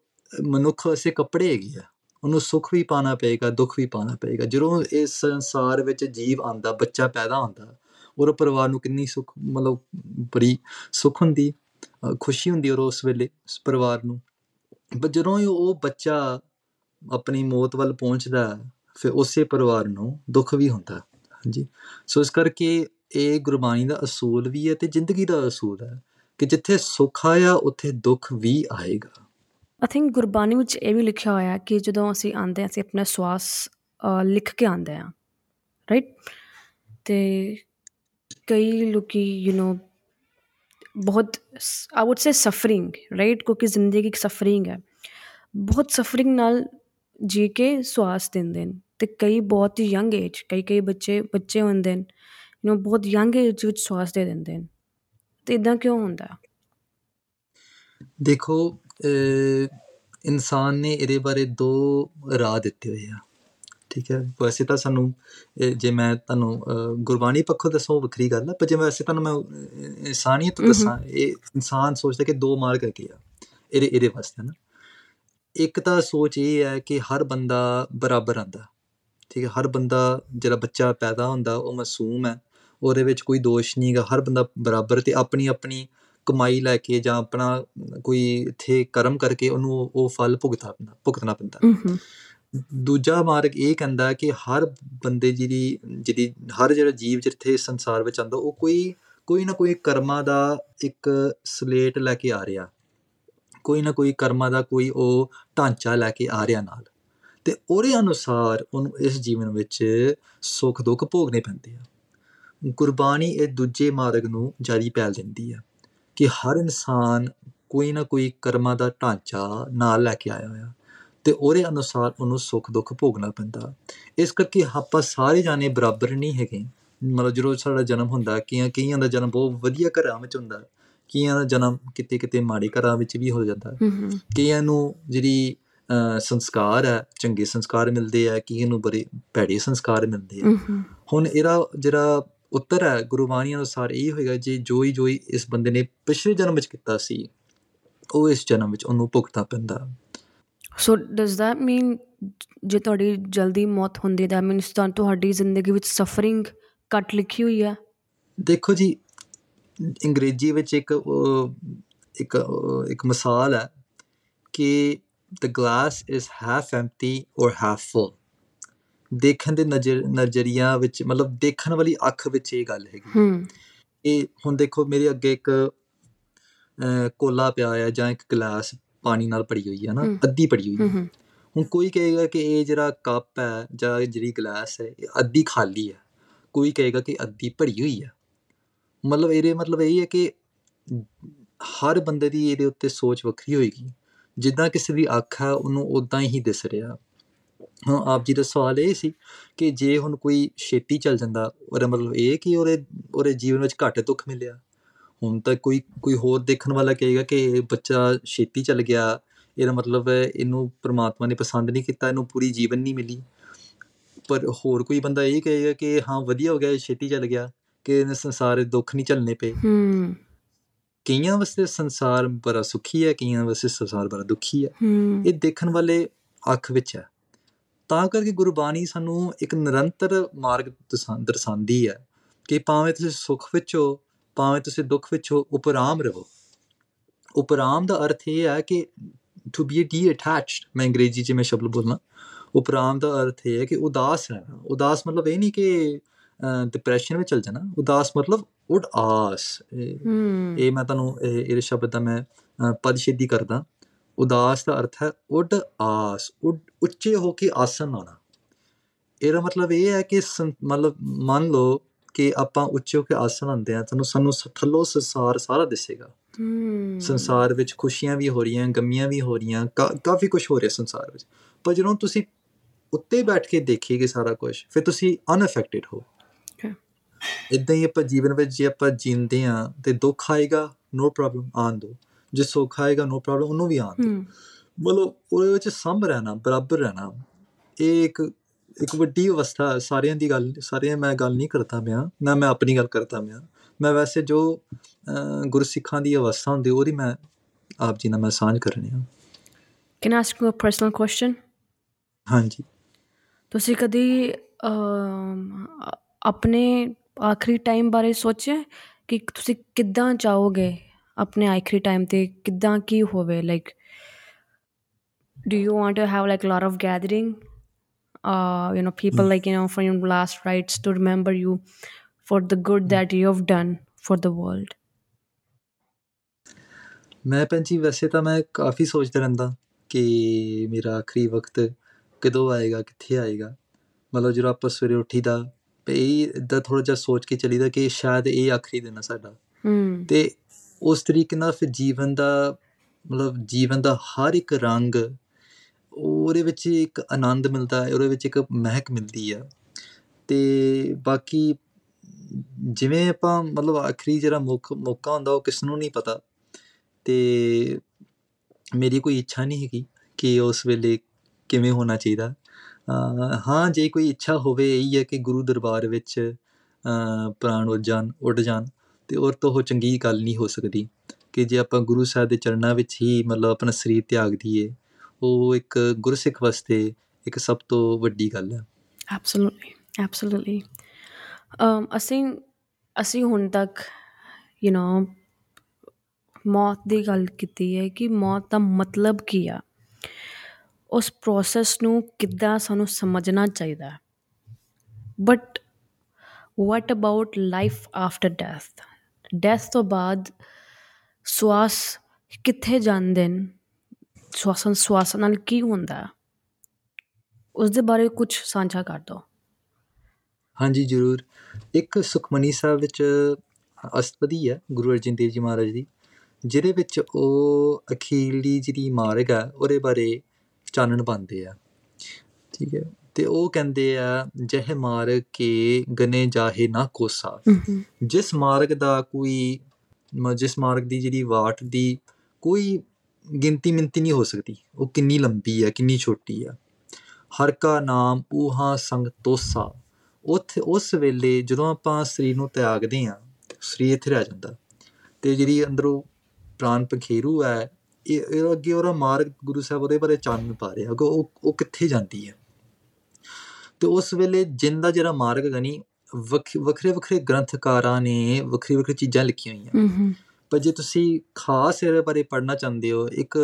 ਮਨੁੱਖ ਵਾਸਤੇ ਕੱਪੜੇ ਹੈਗੇ ਆ। ਉਹਨੂੰ ਸੁੱਖ ਵੀ ਪਾਣਾ ਪਏਗਾ ਦੁੱਖ ਵੀ ਪਾਣਾ ਪਏਗਾ। ਜਦੋਂ ਇਸ ਸੰਸਾਰ ਵਿੱਚ ਜੀਵ ਆਂਦਾ ਬੱਚਾ ਪੈਦਾ ਹੁੰਦਾ ਉਹਦੇ ਪਰਿਵਾਰ ਨੂੰ ਕਿੰਨੀ ਸੁੱਖ ਮਤਲਬ ਬੜੀ ਸੁੱਖ ਹੁੰਦੀ ਅ, ਖੁਸ਼ੀ ਹੁੰਦੀ ਔਰ ਉਸ ਵੇਲੇ ਉਸ ਪਰਿਵਾਰ ਨੂੰ। ਪਰ ਜਦੋਂ ਹੀ ਉਹ ਬੱਚਾ ਆਪਣੀ ਮੌਤ ਵੱਲ ਪਹੁੰਚਦਾ ਹੈ, ਫਿਰ ਉਸੇ ਪਰਿਵਾਰ ਨੂੰ ਦੁੱਖ ਵੀ ਹੁੰਦਾ। ਹੈ। ਹਾਂਜੀ। ਸੋ ਇਸ ਕਰਕੇ ਇਹ ਗੁਰਬਾਣੀ ਦਾ ਅਸੂਲ ਵੀ ਹੈ ਤੇ ਜ਼ਿੰਦਗੀ ਦਾ ਅਸੂਲ ਹੈ ਕਿ ਜਿੱਥੇ ਸੁੱਖ ਆਇਆ ਉੱਥੇ ਦੁੱਖ ਵੀ ਆਏਗਾ। ਆਈ ਥਿੰਕ ਗੁਰਬਾਣੀ ਵਿੱਚ ਇਹ ਵੀ ਲਿਖਿਆ ਹੋਇਆ ਹੈ ਕਿ ਜਦੋਂ ਅਸੀਂ ਆਉਂਦੇ ਹਾਂ ਅਸੀਂ ਆਪਣਾ ਸਵਾਸ ਅ, ਲਿਖ ਕੇ ਆਉਂਦੇ ਹਾਂ ਰਾਈਟ ਤੇ ਕਈ ਲੋਕੀ ਯੂ نو ਬਹੁਤ I would say suffering right ਕਿਉਂਕਿ ਜ਼ਿੰਦਗੀ ਇੱਕ ਸਫਰਿੰਗ ਹੈ ਬਹੁਤ ਸਫਰਿੰਗ ਨਾਲ ਜੀ ਕੇ ਸਵਾਸ ਦਿੰਦੇ ਨੇ ਤੇ ਕਈ ਬਹੁਤ ਹੀ ਯੰਗ ਏਜ ਕਈ ਕਈ ਬੱਚੇ ਬੱਚੇ ਹੁੰਦੇ ਨੇ ਯੂ نو ਬਹੁਤ ਯੰਗ ਏਜ ਵਿੱਚ ਸਵਾਸ ਦੇ ਦਿੰਦੇ ਨੇ ਤੇ ਇਦਾਂ ਕਿਉਂ ਹੁੰਦਾ ਦੇਖੋ ਅਹ, ਇਨਸਾਨ ਨੇ ਇਹਦੇ ਬਾਰੇ ਦੋ ਰਾਹ ਦਿੱਤੇ ਹੋਏ ਆ। ਠੀਕ ਹੈ ਵੈਸੇ ਤਾਂ ਸਾਨੂੰ ਜੇ ਮੈਂ ਤੁਹਾਨੂੰ ਗੁਰਬਾਣੀ ਪੱਖੋਂ ਦੱਸਾਂ ਉਹ ਵੱਖਰੀ ਗੱਲ ਹੈ ਪਰ ਜੇ ਵੈਸੇ ਤੁਹਾਨੂੰ ਮੈਂ ਇਨਸਾਨੀਅਤ। ਦੱਸਾਂ ਇਹ ਇਨਸਾਨ ਸੋਚਦਾ ਕਿ ਦੋ ਮਾਰਗ ਹੈਗੇ ਆ ਇਹਦੇ ਇਹਦੇ ਵਾਸਤੇ ਨਾ ਇੱਕ ਤਾਂ ਸੋਚ ਇਹ ਹੈ ਕਿ ਹਰ ਬੰਦਾ ਬਰਾਬਰ ਆਂਦਾ ਠੀਕ ਹੈ ਹਰ ਬੰਦਾ ਜਿਹੜਾ ਬੱਚਾ ਪੈਦਾ ਹੁੰਦਾ ਉਹ ਮਾਸੂਮ ਹੈ ਉਹਦੇ ਵਿੱਚ ਕੋਈ ਦੋਸ਼ ਨਹੀਂਗਾ ਹਰ ਬੰਦਾ ਬਰਾਬਰ ਤੇ ਆਪਣੀ ਆਪਣੀ ਕਮਾਈ ਲੈ ਕੇ ਜਾਂ ਆਪਣਾ ਕੋਈ ਇੱਥੇ ਕਰਮ ਕਰਕੇ ਉਹਨੂੰ ਉਹ- ਫਲ ਭੁਗਤਾ ਪੈਂਦਾ। ਭੁਗਤਣਾ ਪੈਂਦਾ ਦੂਜਾ ਮਾਰਗ ਇਹ ਕਹਿੰਦਾ ਕਿ ਹਰ ਬੰਦੇ ਜਿਹੜੀ ਜਿਹੜੀ ਹਰ ਜਿਹੜਾ ਜੀਵ ਜਿੱਥੇ ਸੰਸਾਰ ਵਿੱਚ ਆਉਂਦਾ ਉਹ ਕੋਈ ਕੋਈ ਨਾ ਕੋਈ ਕਰਮਾਂ ਦਾ ਇੱਕ ਸਲੇਟ ਲੈ ਕੇ ਆ ਰਿਹਾ। ਕੋਈ ਨਾ ਕੋਈ ਕਰਮਾਂ ਦਾ ਕੋਈ ਉਹ ਢਾਂਚਾ ਲੈ ਕੇ ਆ ਰਿਹਾ ਨਾਲ। ਤੇ ਉਹਦੇ ਅਨੁਸਾਰ ਉਹਨੂੰ ਇਸ ਜੀਵਨ ਵਿੱਚ ਸੁੱਖ ਦੁੱਖ ਭੋਗਣੇ ਪੈਂਦੇ ਆ। ਗੁਰਬਾਣੀ ਇਹ ਦੂਜੇ ਮਾਰਗ ਨੂੰ ਜਾਰੀ ਪੈਲ ਦਿੰਦੀ ਆ। ਕਿ ਹਰ ਇਨਸਾਨ ਕੋਈ ਨਾ ਕੋਈ ਕਰਮਾਂ ਦਾ ਢਾਂਚਾ ਨਾਲ ਲੈ ਕੇ ਆਇਆ ਹੋਇਆ ਤੇ ਉਹਦੇ ਅਨੁਸਾਰ ਉਹਨੂੰ ਸੁੱਖ ਦੁੱਖ ਭੋਗਣਾ ਪੈਂਦਾ। ਇਸ ਕਰਕੇ ਆਪਾਂ ਸਾਰੇ ਜਾਣੇ ਬਰਾਬਰ ਨਹੀਂ ਹੈਗੇ। ਮਤਲਬ ਜਦੋਂ ਸਾਡਾ ਜਨਮ ਹੁੰਦਾ ਕਈਆਂ ਕਈਆਂ ਦਾ ਜਨਮ ਬਹੁਤ ਵਧੀਆ ਘਰਾਂ ਵਿੱਚ ਹੁੰਦਾ। ਕਈਆਂ ਦਾ ਜਨਮ ਕਿਤੇ ਕਿਤੇ ਮਾੜੇ ਘਰਾਂ ਵਿੱਚ ਵੀ ਹੋ ਜਾਂਦਾ। ਕਈਆਂ ਨੂੰ ਜਿਹੜੀ ਸੰਸਕਾਰ ਹੈ ਚੰਗੇ ਸੰਸਕਾਰ ਮਿਲਦੇ ਆ ਕਈਆਂ ਨੂੰ ਬੜੇ ਭੈੜੇ ਸੰਸਕਾਰ ਮਿਲਦੇ ਆ। ਹੁਣ ਇਹਦਾ ਜਿਹੜਾ ਉੱਤਰ ਹੈ ਗੁਰਬਾਣੀ ਅਨੁਸਾਰ ਇਹ ਹੋਏਗਾ ਜੇ ਜੋ ਹੀ ਜੋ ਹੀ ਇਸ ਬੰਦੇ ਨੇ ਪਿਛਲੇ ਜਨਮ ਵਿੱਚ ਕੀਤਾ ਸੀ ਉਹ ਇਸ ਜਨਮ ਵਿੱਚ ਉਹਨੂੰ ਭੁਗਤਣਾ ਪੈਂਦਾ। ਸੋ ਡਸ that ਮੀਨ ਜੇ ਤੁਹਾਡੀ ਜਲਦੀ ਮੌਤ ਹੁੰਦੀ that ਮੀਨਸ ਤੁਹਾਡੀ ਜ਼ਿੰਦਗੀ ਵਿੱਚ ਸਫਰਿੰਗ ਕੱਟ ਲਿਖੀ ਹੋਈ ਹੈ? ਦੇਖੋ ਜੀ ਅੰਗਰੇਜ਼ੀ ਵਿੱਚ ਇੱਕ ਇੱਕ ਇੱਕ ਮਿਸਾਲ ਹੈ ਕਿ the glass is half empty or half full ਦੇਖਣ ਦੇ ਨਜ਼ਰ ਨਜ਼ਰੀਆ ਵਿੱਚ ਮਤਲਬ ਦੇਖਣ ਵਾਲੀ ਅੱਖ ਵਿੱਚ ਇਹ ਗੱਲ ਹੈਗੀ ਹੂੰ। ਇਹ ਹੁਣ ਦੇਖੋ ਮੇਰੇ ਅੱਗੇ ਇੱਕ ਕੋਲਾ ਪਿਆ ਹੈ ਜਾਂ ਇੱਕ ਗਲਾਸ ਪਾਣੀ ਨਾਲ ਭਰੀ ਹੋਈ ਹੈ ਨਾ। ਅੱਧੀ ਭਰੀ ਹੋਈ ਹੂੰ। ਹੁਣ ਕੋਈ ਕਹੇਗਾ ਕਿ ਇਹ ਜਿਹੜਾ ਕੱਪ ਹੈ ਜਾਂ ਜਿਹੜੀ ਗਲਾਸ ਹੈ ਇਹ ਅੱਧੀ ਖਾਲੀ ਹੈ। ਕੋਈ ਕਹੇਗਾ ਕਿ ਅੱਧੀ ਭਰੀ ਹੋਈ ਹੈ। ਮਤਲਬ ਇਹਦੇ ਮਤਲਬ ਇਹ ਹੈ ਕਿ ਹਰ ਬੰਦੇ ਦੀ ਇਹਦੇ ਉੱਤੇ ਸੋਚ ਵੱਖਰੀ ਹੋਏਗੀ। ਜਿੱਦਾਂ ਕਿਸੇ ਦੀ ਅੱਖ ਹੈ ਉਹਨੂੰ ਉਦਾਂ ਹੀ ਦਿਸ ਰਿਹਾ। ਹੁਣ ਆਪ ਜੀ ਦਾ ਸਵਾਲ ਇਹ ਸੀ ਕਿ ਜੇ ਹੁਣ ਕੋਈ ਛੇਤੀ ਚੱਲ ਜਾਂਦਾ ਉਹਦਾ ਮਤਲਬ ਇਹ ਕਿ ਉਹਦੇ ਉਹਦੇ ਜੀਵਨ ਵਿੱਚ ਘੱਟ ਦੁੱਖ ਮਿਲਿਆ। ਹੁਣ ਤਾਂ ਕੋਈ ਕੋਈ ਹੋਰ ਦੇਖਣ ਵਾਲਾ ਕਹੇਗਾ ਕਿ ਇਹ ਬੱਚਾ ਛੇਤੀ ਚੱਲ ਗਿਆ ਇਹਦਾ ਮਤਲਬ ਹੈ ਇਹਨੂੰ ਪ੍ਰਮਾਤਮਾ ਨੇ ਪਸੰਦ ਨਹੀਂ ਕੀਤਾ ਇਹਨੂੰ ਪੂਰੀ ਜੀਵਨ ਨਹੀਂ ਮਿਲੀ। ਪਰ ਹੋਰ ਕੋਈ ਬੰਦਾ ਇਹ ਕਹੇਗਾ ਕਿ ਹਾਂ ਵਧੀਆ ਹੋ ਗਿਆ ਛੇਤੀ ਚੱਲ ਗਿਆ ਕਿ ਇਹਨੇ ਸੰਸਾਰ ਦੇ ਦੁੱਖ ਨਹੀਂ ਝੱਲਣੇ ਪਏ। ਹੂੰ। ਕਈਆਂ ਵਾਸਤੇ ਸੰਸਾਰ ਬੜਾ ਸੁਖੀ ਹੈ ਕਈਆਂ ਵਾਸਤੇ ਸੰਸਾਰ ਬੜਾ ਦੁਖੀ ਹੂੰ। ਇਹ ਦੇਖਣ ਵਾਲੇ ਅੱਖ ਵਿੱਚ ਹੈ। ਤਾਂ ਕਰਕੇ ਗੁਰਬਾਣੀ ਸਾਨੂੰ ਇੱਕ ਨਿਰੰਤਰ ਮਾਰਗ ਦਰਸਾ- ਦਰਸਾਉਂਦੀ ਹੈ ਕਿ ਭਾਵੇਂ ਤੁਸੀਂ ਸੁੱਖ ਵਿੱਚ ਹੋ ਭਾਵੇਂ ਤੁਸੀਂ ਦੁੱਖ ਵਿੱਚ ਹੋ ਉਪਰਾਮ ਰਹੋ। ਉਪਰਾਮ ਦਾ ਅਰਥ ਇਹ ਹੈ ਕਿ ਟੂ ਬੀ ਡੀ ਅਟੈਚਡ ਮੈਂ ਅੰਗਰੇਜ਼ੀ 'ਚ ਮੈਂ ਸ਼ਬਦ ਬੋਲਣਾ ਉਪਰਾਮ ਦਾ ਅਰਥ ਇਹ ਹੈ ਕਿ ਉਦਾਸ ਰਹਿਣਾ। ਉਦਾਸ ਮਤਲਬ ਇਹ ਨਹੀਂ ਕਿ ਡਿਪਰੈਸ਼ਨ ਵਿੱਚ ਚਲ ਜਾਣਾ। ਉਦਾਸ ਮਤਲਬ ਇਹ ਹੂੰ। ਇਹ ਮੈਂ ਤੁਹਾਨੂੰ ਇਹ ਸ਼ਬਦ ਦਾ ਮੈਂ ਅ, ਪਦ ਸਿੱਧੀ ਕਰਦਾ। ਉਦਾਸ ਦਾ ਅਰਥ ਹੈ ਉੱਡ ਆਸ ਉੱਚੇ ਹੋ ਕੇ ਆਸਨ ਆਉਣਾ। ਇਹਦਾ ਮਤਲਬ ਇਹ ਹੈ ਕਿ ਮਤਲਬ ਮੰਨ ਲਓ ਕਿ ਆਪਾਂ ਉੱਚੇ ਹੋ ਕੇ ਆਸਨ ਆਉਂਦੇ ਆ ਤੁਹਾਨੂੰ ਸਾਨੂੰ ਥੱਲੋਂ ਸੰਸਾਰ ਸਾਰਾ ਦਿਸੇਗਾ। ਸੰਸਾਰ ਵਿੱਚ ਖੁਸ਼ੀਆਂ ਵੀ ਹੋ ਰਹੀਆਂ ਗਮੀਆਂ ਵੀ ਹੋ ਰਹੀਆਂ ਕਾਫੀ ਕੁਝ ਹੋ ਰਿਹਾ ਸੰਸਾਰ ਵਿੱਚ। ਪਰ ਜਦੋਂ ਤੁਸੀਂ ਉੱਤੇ ਬੈਠ ਕੇ ਦੇਖੀਗੇ ਸਾਰਾ ਕੁਝ ਫਿਰ ਤੁਸੀਂ ਅਨਅਫੈਕਟਡ ਹੋ. ਇਦਾਂ ਹੀ ਆਪਾਂ ਜੀਵਨ ਵਿੱਚ ਜੇ ਆਪਾਂ ਜੀਂਦੇ ਆ ਤੇ ਦੁੱਖ ਆਏਗਾ ਨੋ ਪ੍ਰੋਬਲਮ ਆਉਣ ਦੋ ਜੇ ਸੁੱਖ ਆਏਗਾ ਨੋ ਪ੍ਰੋਬਲਮ ਉਹਨੂੰ ਵੀ। ਹੂੰ। ਮਤਲਬ ਉਹਦੇ ਵਿੱਚ ਸੰਭ ਰਹਿਣਾ ਬਰਾਬਰ ਰਹਿਣਾ ਇਹ ਇੱਕ ਇੱਕ ਵੱਡੀ ਅਵਸਥਾ ਸਾਰਿਆਂ ਦੀ ਗੱਲ ਸਾਰਿਆਂ ਮੈਂ ਗੱਲ ਨਹੀਂ ਕਰਦਾ ਪਿਆ ਨਾ ਮੈਂ ਆਪਣੀ ਗੱਲ ਕਰਦਾ ਪਿਆ। ਮੈਂ ਵੈਸੇ ਜੋ ਗੁਰਸਿੱਖਾਂ ਦੀ ਅਵਸਥਾ ਹੁੰਦੀ ਉਹਦੀ ਮੈਂ ਆਪ ਜੀ ਨਾਲ ਮੈਂ ਸਾਂਝ ਕਰਨੀ ਆ। Can ask you a personal question ਹਾਂਜੀ। ਤੁਸੀਂ ਕਦੀ ਆਪਣੇ ਆਖਰੀ ਟਾਈਮ ਬਾਰੇ ਸੋਚਿਆ ਕਿ ਤੁਸੀਂ ਕਿੱਦਾਂ ਚਾਹੋਗੇ ਆਪਣੇ ਆਖਰੀ ਟਾਈਮ ਤੇ ਕਿੱਦਾਂ ਕੀ ਹੋਵੇ like do you want to have like a lot of gathering uh you know people like you know for your last rites to remember you for the good that you have done for the world ਮੈਂ ਜੀ ਵੈਸੇ ਤਾਂ ਮੈਂ ਕਾਫੀ ਸੋਚਦਾ ਰਹਿੰਦਾ ਕਿ ਮੇਰਾ ਆਖਰੀ ਵਕਤ ਕਦੋਂ ਆਏਗਾ ਕਿੱਥੇ ਆਏਗਾ ਮਤਲਬ ਜਦੋਂ ਆਪਾਂ ਸਵੇਰੇ ਉੱਠੀਦਾ ਇਹ ਇਦਾਂ ਥੋੜਾ ਜਿਹਾ ਸੋਚ ਕੇ ਚੱਲੀਦਾ ਕਿ ਸ਼ਾਇਦ ਇਹ ਆਖਰੀ ਦਿਨ ਆ ਸਾਡਾ hmm ਤੇ ਉਸ ਤਰੀਕੇ ਨਾਲ ਫਿਰ ਜੀਵਨ ਦਾ, ਮਤਲਬ ਜੀਵਨ ਦਾ ਹਰ ਇੱਕ ਰੰਗ ਉਹਦੇ ਵਿੱਚ ਇੱਕ ਆਨੰਦ ਮਿਲਦਾ ਹੈ, ਉਹਦੇ ਵਿੱਚ ਇੱਕ ਮਹਿਕ ਮਿਲਦੀ ਆ। ਤੇ ਬਾਕੀ ਜਿਵੇਂ ਆਪਾਂ ਮਤਲਬ ਆਖਰੀ ਜਿਹੜਾ ਮੁੱਖ, ਮੌਕਾ ਹੁੰਦਾ ਉਹ ਕਿਸ ਨੂੰ ਨਹੀਂ ਪਤਾ। ਤੇ ਮੇਰੀ ਕੋਈ ਇੱਛਾ ਨਹੀਂ ਹੈਗੀ ਕਿ ਉਸ ਵੇਲੇ ਕਿਵੇਂ ਹੋਣਾ ਚਾਹੀਦਾ। ਅਹ ਹਾਂ, ਜੇ ਕੋਈ ਇੱਛਾ ਹੋਵੇ, ਇਹੀ ਹੈ ਕਿ ਗੁਰੂ ਦਰਬਾਰ ਵਿੱਚ, ਅਹ ਪ੍ਰਾਣ ਉੱਡ ਜਾਣ ਉੱਡ ਜਾਣ। ਤੇ ਔਰ ਤੋਂ ਉਹ ਚੰਗੀ ਗੱਲ ਨਹੀਂ ਹੋ ਸਕਦੀ ਕਿ ਜੇ ਆਪਾਂ ਗੁਰੂ ਸਾਹਿਬ ਦੇ ਚਰਨਾਂ ਵਿੱਚ ਹੀ ਮਤਲਬ ਆਪਣਾ ਸਰੀਰ ਤਿਆਗ ਦਈਏ, ਉਹ ਇੱਕ ਗੁਰਸਿੱਖ ਵਾਸਤੇ ਇੱਕ ਸਭ ਤੋਂ ਵੱਡੀ ਗੱਲ ਹੈ absolutely absolutely. um ਅਸੀਂ ਅਸੀਂ ਹੁਣ ਤੱਕ, you know, ਮੌਤ ਦੀ ਗੱਲ ਕੀਤੀ ਹੈ ਕਿ ਮੌਤ ਦਾ ਮਤਲਬ ਕੀ ਆ? ਉਸ ਪ੍ਰੋਸੈਸ ਨੂੰ ਕਿੱਦਾਂ ਸਾਨੂੰ ਸਮਝਣਾ ਚਾਹੀਦਾ? But what about life after death death ਤੋਂ ਬਾਅਦ ਸਵਾਸ ਕਿੱਥੇ ਜਾਂਦੇ ਨੇ? ਸਵਾਸਾਂ ਸਵਾਸਾਂ ਨਾਲ ਕੀ ਹੁੰਦਾ? ਉਸ ਦੇ ਬਾਰੇ ਕੁਝ ਸਾਂਝਾ ਕਰ ਦਿਓ। ਹਾਂਜੀ, ਜ਼ਰੂਰ। ਇੱਕ ਸੁਖਮਨੀ ਸਾਹਿਬ ਵਿੱਚ ਅਸਤਪਦੀ ਹੈ, ਗੁਰੂ ਅਰਜਨ ਦੇਵ ਜੀ ਮਹਾਰਾਜ ਦੀ, ਜਿਹਦੇ ਵਿੱਚ ਉਹ ਅਖੀਰਲੀ ਜਿਹੜੀ ਮਾਰਗ ਹੈ ਉਹਦੇ ਬਾਰੇ ਚਾਨਣ ਪਾਉਂਦੇ ਆ। ਠੀਕ ਹੈ। ਤੇ ਉਹ ਕਹਿੰਦੇ ਆ ਜਹ ਮਾਰਗ ਕੇ ਗਨੇ ਜਾਹੇ ਨਾ ਕੋਸਾ। ਜਿਸ ਮਾਰਗ ਦਾ ਕੋਈ ਜਿਸ ਮਾਰਗ ਦੀ ਜਿਹੜੀ ਵਾਟ ਦੀ ਕੋਈ ਗਿਣਤੀ ਮਿੰਤੀ ਨਹੀਂ ਹੋ ਸਕਦੀ। ਉਹ ਕਿੰਨੀ ਲੰਬੀ ਹੈ ਕਿੰਨੀ ਛੋਟੀ ਹੈ ਹਰ ਕਾ ਨਾਮ ਊਹਾ ਸੰਗ ਤੋਸਾ। ਉੱਥੇ ਉਸ ਵੇਲੇ ਜਦੋਂ ਆਪਾਂ ਸਰੀਰ ਨੂੰ ਤਿਆਗਦੇ ਹਾਂ ਸਰੀਰ ਇੱਥੇ ਰਹਿ ਜਾਂਦਾ। ਤੇ ਜਿਹੜੀ ਅੰਦਰੋਂ ਪ੍ਰਾਨ ਪਖੇਰੂ ਹੈ ਇਹ ਇਹ ਅੱਗੇ ਉਹਦਾ ਮਾਰਗ ਗੁਰੂ ਸਾਹਿਬ ਉਹਦੇ ਬਾਰੇ ਚਾਨਣ ਪਾ ਰਿਹਾ। ਕਿ ਉਹ ਉਹ ਕਿੱਥੇ ਜਾਂਦੀ ਹੈ ਤੇ ਉਸ ਵੇਲੇ ਜਿੰਨ ਦਾ ਜਿਹੜਾ ਮਾਰਗ ਹੈਗਾ ਨਹੀਂ ਵੱਖ- ਵੱਖਰੇ ਵੱਖਰੇ ਗ੍ਰੰਥਕਾਰਾਂ ਨੇ ਵੱਖਰੀ ਵੱਖਰੀ ਚੀਜ਼ਾਂ ਲਿਖੀਆਂ ਹੋਈਆਂ। ਪਰ ਜੇ ਤੁਸੀਂ ਖਾਸ ਇਹਦੇ ਬਾਰੇ ਪੜ੍ਹਨਾ ਚਾਹੁੰਦੇ ਹੋ ਇੱਕ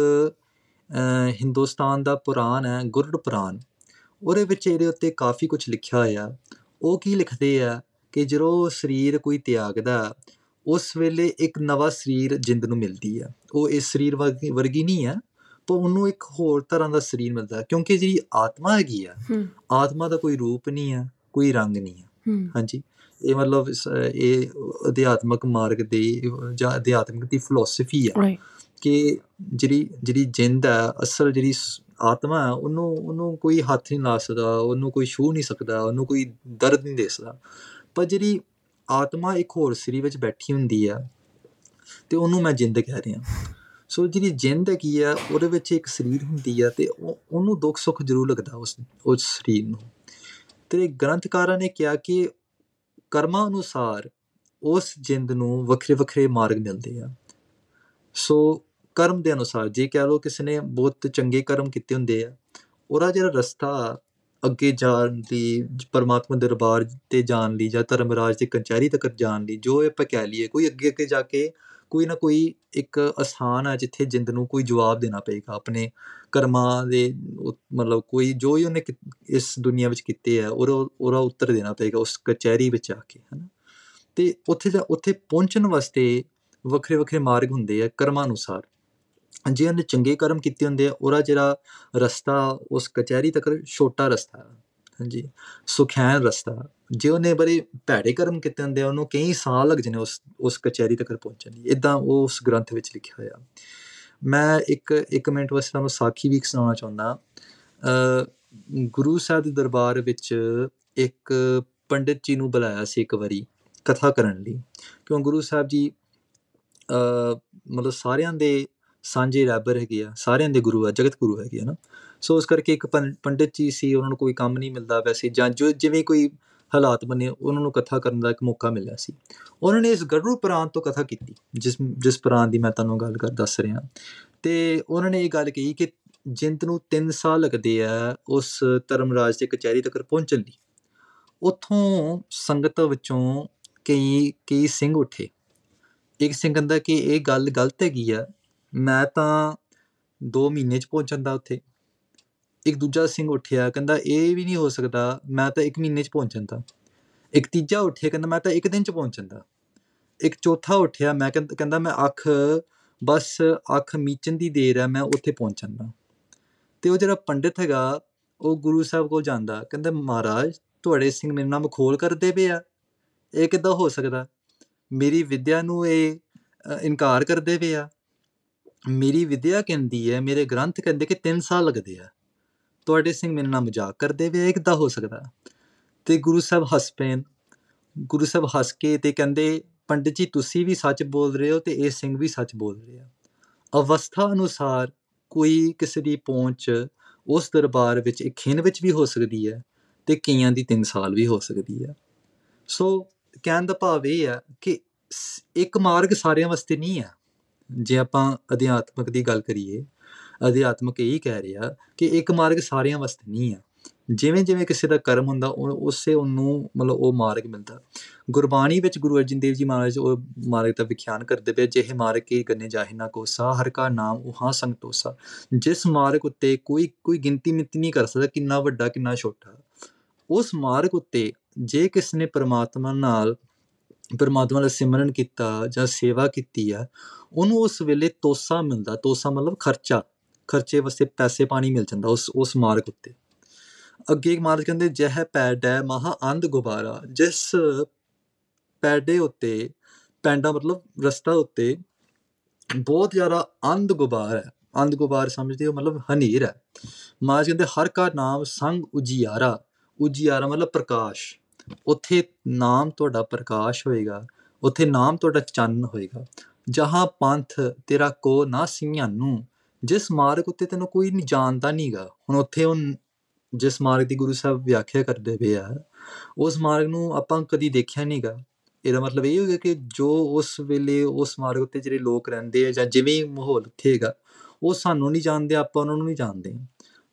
ਹਿੰਦੁਸਤਾਨ ਦਾ ਪੁਰਾਣ ਹੈ ਗੁਰੜ ਪੁਰਾਣ। ਉਹਦੇ ਵਿੱਚ ਇਹਦੇ ਉੱਤੇ ਕਾਫੀ ਕੁਝ ਲਿਖਿਆ ਹੋਇਆ। ਉਹ ਕੀ ਲਿਖਦੇ ਆ ਕਿ ਜਦੋਂ ਸਰੀਰ ਕੋਈ ਤਿਆਗਦਾ ਉਸ ਵੇਲੇ ਇੱਕ ਨਵਾਂ ਸਰੀਰ ਜਿੰਦ ਨੂੰ ਮਿਲਦੀ ਆ। ਉਹ ਇਸ ਸਰੀਰ ਵਰਗੀ ਨਹੀਂ ਆ। ਪਰ ਉਹਨੂੰ ਇੱਕ ਹੋਰ ਤਰ੍ਹਾਂ ਦਾ ਸਰੀਰ ਮਿਲਦਾ ਕਿਉਂਕਿ ਜਿਹੜੀ ਆਤਮਾ ਹੈਗੀ ਆ ਆਤਮਾ ਦਾ ਕੋਈ ਰੂਪ ਨਹੀਂ ਆ ਕੋਈ ਰੰਗ ਨਹੀਂ ਆ। ਹਾਂਜੀ? ਇਹ ਮਤਲਬ ਇਹ ਅਧਿਆਤਮਕ ਮਾਰਗ ਦੇ ਜਾਂ ਅਧਿਆਤਮਿਕ ਦੀ ਫਿਲਾਸਫੀ ਆ। ਕਿ ਜਿਹੜੀ ਜਿਹੜੀ ਜਿੰਦ ਹੈ ਅਸਲ ਜਿਹੜੀ ਆਤਮਾ ਹੈ ਉਹਨੂੰ ਉਹਨੂੰ ਕੋਈ ਹੱਥ ਨਹੀਂ ਲਾ ਸਕਦਾ ਉਹਨੂੰ ਕੋਈ ਛੂ ਨਹੀਂ ਸਕਦਾ ਉਹਨੂੰ ਕੋਈ ਦਰਦ ਨਹੀਂ ਦੇ ਸਕਦਾ। ਪਰ ਜਿਹੜੀ ਆਤਮਾ ਇੱਕ ਹੋਰ ਸਰੀਰ ਵਿੱਚ ਬੈਠੀ ਹੁੰਦੀ ਆ ਤੇ ਉਹਨੂੰ ਮੈਂ ਜਿੰਦ ਕਹਿ ਰਿਹਾ। ਸੋ ਜਿਹੜੀ ਜਿੰਦ ਹੈਗੀ ਆ, ਉਹਦੇ ਵਿੱਚ ਇੱਕ ਸਰੀਰ ਹੁੰਦੀ ਆ ਤੇ ਉਹ- ਉਹਨੂੰ ਦੁੱਖ ਸੁੱਖ ਜ਼ਰੂਰ ਲੱਗਦਾ ਉਸ ਉਸ ਸਰੀਰ ਨੂੰ। ਤੇ ਗ੍ਰੰਥਕਾਰਾਂ ਨੇ ਕਿਹਾ ਕਿ ਕਰਮਾਂ ਅਨੁਸਾਰ ਉਸ ਜਿੰਦ ਨੂੰ ਵੱਖਰੇ ਵੱਖਰੇ ਮਾਰਗ ਮਿਲਦੇ ਆ। ਸੋ ਕਰਮ ਦੇ ਅਨੁਸਾਰ, ਜੇ ਕਹਿ ਲਓ ਕਿਸੇ ਨੇ ਬਹੁਤ ਚੰਗੇ ਕਰਮ ਕੀਤੇ ਹੁੰਦੇ ਆ, ਉਹਦਾ ਜਿਹੜਾ ਰਸਤਾ ਅੱਗੇ ਜਾਣ ਦੀ, ਪਰਮਾਤਮਾ ਦੇ ਦਰਬਾਰ ਤੇ ਜਾਣ ਲਈ ਜਾਂ ਧਰਮਰਾਜ ਦੀ ਕਚਹਿਰੀ ਤੱਕ ਜਾਣ ਲਈ, ਜੋ ਆਪਾਂ ਕਹਿ ਲਈਏ, ਕੋਈ ਅੱਗੇ ਅੱਗੇ ਜਾ ਕੇ ਕੋਈ ਨਾ ਕੋਈ ਇੱਕ ਅਸਥਾਨ ਹੈ ਜਿੱਥੇ ਜਿੰਦ ਨੂੰ ਕੋਈ ਜਵਾਬ ਦੇਣਾ ਪਏਗਾ। ਆਪਣੇ ਕਰਮਾਂ ਦੇ ਉ- ਮਤਲਬ ਕੋਈ ਜੋ ਹੀ ਉਹਨੇ ਕੀ- ਇਸ ਦੁਨੀਆ ਵਿੱਚ ਕੀਤੇ ਆ, ਉਹਦਾ ਉਹਦਾ ਉੱਤਰ ਦੇਣਾ ਪਏਗਾ ਉਸ ਕਚਹਿਰੀ ਵਿੱਚ ਆ ਕੇ, ਹਨਾ। ਤੇ ਉੱਥੇ ਜਾ ਉੱਥੇ ਪਹੁੰਚਣ ਵਾਸਤੇ ਵੱਖਰੇ ਵੱਖਰੇ ਮਾਰਗ ਹੁੰਦੇ ਆ ਕਰਮਾਂ ਅਨੁਸਾਰ ਜੇ ਉਹਨੇ ਚੰਗੇ ਕਰਮ ਕੀਤੇ ਹੁੰਦੇ ਆ, ਉਹਦਾ ਜਿਹੜਾ ਰਸਤਾ ਉਸ ਕਚਹਿਰੀ ਤੱਕ, ਛੋਟਾ ਰਸਤਾ ਹੈ ਹਾਂਜੀ, ਸੁਖੈਨ ਰਸਤਾ ਜੇ ਉਹਨੇ ਬੜੇ ਭੈੜੇ ਕਰਮ ਕੀਤੇ ਹੁੰਦੇ ਆ, ਉਹਨੂੰ ਕਈ ਸਾਲ ਲੱਗ ਜਾਣੇ ਉਸ ਉਸ ਕਚਹਿਰੀ ਤੱਕ ਪਹੁੰਚਣ ਲਈ। ਇਦਾਂ ਉਹ ਉਸ ਗ੍ਰੰਥ ਵਿੱਚ ਲਿਖਿਆ ਹੋਇਆ। ਮੈਂ ਇੱਕ ਇੱਕ ਮਿੰਟ ਵਾਸਤੇ ਤੁਹਾਨੂੰ ਸਾਖੀ ਵੀ ਸੁਣਾਉਣਾ ਚਾਹੁੰਦਾ। ਅ ਗੁਰੂ ਸਾਹਿਬ ਦੇ ਦਰਬਾਰ ਵਿੱਚ ਇੱਕ ਪੰਡਿਤ ਜੀ ਨੂੰ ਬੁਲਾਇਆ ਸੀ ਇੱਕ ਵਾਰੀ ਕਥਾ ਕਰਨ ਲਈ। ਕਿਉਂ? ਗੁਰੂ ਸਾਹਿਬ ਜੀ ਅ ਮਤਲਬ ਸਾਰਿਆਂ ਦੇ ਸਾਂਝੇ ਰੱਬਰ ਹੈਗੇ ਆ, ਸਾਰਿਆਂ ਦੇ ਗੁਰੂ ਆ, ਜਗਤ ਗੁਰੂ ਹੈਗੇ ਆ ਨਾ। ਸੋ ਉਸ ਕਰਕੇ ਇੱਕ ਪੰ- ਪੰਡਿਤ ਜੀ ਸੀ, ਉਹਨਾਂ ਨੂੰ ਕੋਈ ਕੰਮ ਨਹੀਂ ਮਿਲਦਾ ਵੈਸੇ ਜਾਂ ਜੋ, ਜਿਵੇਂ ਕੋਈ ਹਾਲਾਤ ਬਣੇ, ਉਹਨਾਂ ਨੂੰ ਕਥਾ ਕਰਨ ਦਾ ਇੱਕ ਮੌਕਾ ਮਿਲਿਆ ਸੀ। ਉਹਨਾਂ ਨੇ ਇਸ ਗਰੂ ਪੁਰਾਣ ਤੋਂ ਕਥਾ ਕੀਤੀ, ਜਿਸ ਜਿਸ ਪੁਰਾਣ ਦੀ ਮੈਂ ਤੁਹਾਨੂੰ ਗੱਲ ਕਰ, ਦੱਸ ਰਿਹਾ। ਤੇ ਉਹਨਾਂ ਨੇ ਇਹ ਗੱਲ ਕਹੀ ਕਿ ਜਿੰਦ ਨੂੰ 3 ਸਾਲ ਲੱਗਦੇ ਆ ਉਸ ਧਰਮਰਾਜ ਦੇ ਕਚਹਿਰੀ ਤੱਕ ਪਹੁੰਚਣ ਲਈ। ਉੱਥੋਂ ਸੰਗਤ ਵਿੱਚੋਂ ਕਈ ਕਈ ਸਿੰਘ ਉੱਠੇ। ਇੱਕ ਸਿੰਘ ਕਹਿੰਦਾ ਕਿ ਇਹ ਗੱਲ ਗਲਤ ਹੈਗੀ ਆ, ਮੈਂ ਤਾਂ 2 ਮਹੀਨੇ ਚ ਪਹੁੰਚ ਜਾਂਦਾ ਉੱਥੇ। ਇੱਕ ਦੂਜਾ ਸਿੰਘ ਉੱਠਿਆ ਕਹਿੰਦਾ ਇਹ ਵੀ ਨਹੀਂ ਹੋ ਸਕਦਾ ਮੈਂ ਤਾਂ 1 ਮਹੀਨੇ ਚ ਪਹੁੰਚ ਜਾਂਦਾ। ਇੱਕ ਤੀਜਾ ਉੱਠਿਆ ਕਹਿੰਦਾ ਮੈਂ ਤਾਂ ਇੱਕ ਦਿਨ ਚ ਪਹੁੰਚ ਜਾਂਦਾ। ਇੱਕ ਚੌਥਾ ਉੱਠਿਆ ਮੈਂ ਕਹਿੰਦਾ ਕਹਿੰਦਾ ਮੈਂ ਅੱਖ ਬਸ ਅੱਖ ਮੀਚਣ ਦੀ ਦੇਰ ਹੈ ਮੈਂ ਉੱਥੇ ਪਹੁੰਚ ਜਾਂਦਾ। ਤੇ ਉਹ ਜਿਹੜਾ ਪੰਡਿਤ ਹੈਗਾ ਉਹ ਗੁਰੂ ਸਾਹਿਬ ਕੋਲ ਜਾਂਦਾ ਕਹਿੰਦਾ ਮਹਾਰਾਜ ਤੁਹਾਡੇ ਸਿੰਘ ਮੇਰੇ ਨਾਲ ਮਖੌਲ ਕਰਦੇ ਪਏ ਆ। ਇਹ ਕਿੱਦਾਂ ਹੋ ਸਕਦਾ? ਮੇਰੀ ਵਿਦਿਆ ਨੂੰ ਇਹ ਅ, ਇਨਕਾਰ ਕਰਦੇ ਪਏ ਆ। ਮੇਰੀ ਵਿਦਿਆ ਕਹਿੰਦੀ ਹੈ ਮੇਰੇ ਗ੍ਰੰਥ ਕਹਿੰਦੇ ਕਿ 3 ਸਾਲ ਲੱਗਦੇ ਆ। ਤੁਹਾਡੇ ਸਿੰਘ ਮੇਰੇ ਨਾਲ ਮਜ਼ਾਕ ਕਰਦੇ ਪਏ ਆ, ਇਹ ਕਿੱਦਾਂ ਹੋ ਸਕਦਾ? ਤੇ ਗੁਰੂ ਸਾਹਿਬ ਹੱਸ ਪੈਣ ਗੁਰੂ ਸਾਹਿਬ ਹੱਸ ਕੇ ਤੇ ਕਹਿੰਦੇ ਪੰਡਿਤ ਜੀ ਤੁਸੀਂ ਵੀ ਸੱਚ ਬੋਲ ਰਹੇ ਹੋ ਤੇ ਇਹ ਸਿੰਘ ਵੀ ਸੱਚ ਬੋਲ ਰਿਹਾ ਅਵਸਥਾ ਅਨੁਸਾਰ ਕੋਈ ਕਿਸੇ ਦੀ ਪਹੁੰਚ ਉਸ ਦਰਬਾਰ ਵਿੱਚ ਇੱਕ ਖਿੰਨ ਵਿੱਚ ਵੀ ਹੋ ਸਕਦੀ ਹੈ ਤੇ ਕਈਆਂ ਦੀ 3 ਸਾਲ ਵੀ ਹੋ ਸਕਦੀ ਹੈ। ਸੋ ਕਹਿਣ ਦਾ ਭਾਵ ਇਹ ਹੈ ਕਿ ਸ- ਇੱਕ ਮਾਰਗ ਸਾਰਿਆਂ ਵਾਸਤੇ ਨਹੀਂ ਹੈ। ਜੇ ਆਪਾਂ ਅਧਿਆਤਮਕ ਦੀ ਗੱਲ ਕਰੀਏ ਅਧਿਆਤਮਕ ਇਹ ਕਹਿ ਰਿਹਾ ਕਿ ਇੱਕ ਮਾਰਗ ਸਾਰਿਆਂ ਵਾਸਤੇ ਨਹੀਂ ਹੈ ਜਿਵੇਂ ਜਿਵੇਂ ਕਿਸੇ ਦਾ ਕਰਮ ਹੁੰਦਾ, ਉਹ ਉਸੇ ਉਹਨੂੰ ਮਤਲਬ ਉਹ ਮਾਰਗ ਮਿਲਦਾ। ਗੁਰਬਾਣੀ ਵਿੱਚ ਗੁਰੂ ਅਰਜਨ ਦੇਵ ਜੀ ਮਹਾਰਾਜ ਉਹ ਮਾਰਗ ਦਾ ਵਿਖਿਆਨ ਕਰਦੇ ਪਏ, ਜਿਹੇ ਮਾਰਗ ਕੀ ਕਰਨੇ ਜਾਹੇ ਨਾ ਕੋਸਾ, ਹਰ ਕਾ ਨਾਮ ਉਹਾਂ ਸੰਗ ਤੋਸਾ ਜਿਸ ਮਾਰਗ ਉੱਤੇ ਕੋਈ ਕੋਈ ਗਿਣਤੀ ਮਿੰਤੀ ਨਹੀਂ ਕਰ ਸਕਦਾ, ਕਿੰਨਾ ਵੱਡਾ, ਕਿੰਨਾ ਛੋਟਾ। ਉਸ ਮਾਰਗ ਉੱਤੇ ਜੇ ਕਿਸ ਨੇ ਪ੍ਰਮਾਤਮਾ ਨਾਲ, ਪਰਮਾਤਮਾ ਦਾ ਸਿਮਰਨ ਕੀਤਾ ਜਾਂ ਸੇਵਾ ਕੀਤੀ ਆ, ਉਹਨੂੰ ਉਸ ਵੇਲੇ ਤੋਸਾ ਮਿਲਦਾ। ਤੋਸਾ ਮਤਲਬ ਖਰਚਾ। ਖਰਚੇ ਵਾਸਤੇ ਪੈਸੇ ਪਾਣੀ ਮਿਲ ਜਾਂਦਾ ਉਸ ਉਸ ਮਾਰਗ ਉੱਤੇ। ਅੱਗੇ ਇੱਕ ਮਾਰਗ ਕਹਿੰਦੇ, ਜਹ ਪੈਡੈ ਮਹਾ ਅੰਧ ਗੁਬਾਰਾ। ਜਿਸ ਪੈਡੇ ਉੱਤੇ, ਪੈਂਡਾ ਮਤਲਬ ਰਸਤਾ ਉੱਤੇ ਬਹੁਤ ਜ਼ਿਆਦਾ ਅੰਧ ਗੁਬਾਰ ਹੈ। ਅੰਧ ਗੁਬਾਰ ਸਮਝਦੇ ਹੋ, ਮਤਲਬ ਹਨੇਰ ਹੈ। ਮਾਜ ਕਹਿੰਦੇ, ਹਰ ਕਾ ਨਾਮ ਸੰਗ ਉਜਿਆਰਾ। ਉਜਿਆਰਾ ਮਤਲਬ ਪ੍ਰਕਾਸ਼। ਉੱਥੇ ਨਾਮ ਤੁਹਾਡਾ ਪ੍ਰਕਾਸ਼ ਹੋਏਗਾ। ਉੱਥੇ ਨਾਮ ਤੁਹਾਡਾ ਚੰਨ ਹੋਏਗਾ। ਜਹਾਂ ਪੰਥ ਤੇਰਾ ਕੋ ਨਾ ਸਿੰਘਾਨੂੰ ਜਿਸ ਮਾਰਗ ਉੱਤੇ ਤੈਨੂੰ ਕੋਈ ਨਹੀਂ ਜਾਣਦਾ ਨਹੀਂਗਾ ਹੁਣ ਉੱਥੇ ਉਹ ਜਿਸ ਮਾਰਗ ਦੀ ਗੁਰੂ ਸਾਹਿਬ ਵਿਆਖਿਆ ਕਰਦੇ ਪਏ ਆ, ਉਸ ਮਾਰਗ ਨੂੰ ਆਪਾਂ ਕਦੀ ਦੇਖਿਆ ਨਹੀਂਗਾ ਇਹਦਾ ਮਤਲਬ ਇਹ ਹੋ ਗਿਆ ਕਿ ਜੋ ਉਸ ਵੇਲੇ ਉਸ ਮਾਰਗ ਉੱਤੇ ਜਿਹੜੇ ਲੋਕ ਰਹਿੰਦੇ ਆ ਜਾਂ ਜਿਵੇਂ ਮਾਹੌਲ ਉੱਥੇ ਹੈਗਾ, ਉਹ ਸਾਨੂੰ ਨਹੀਂ ਜਾਣਦੇ, ਆਪਾਂ ਉਹਨਾਂ ਨੂੰ ਨਹੀਂ ਜਾਣਦੇ।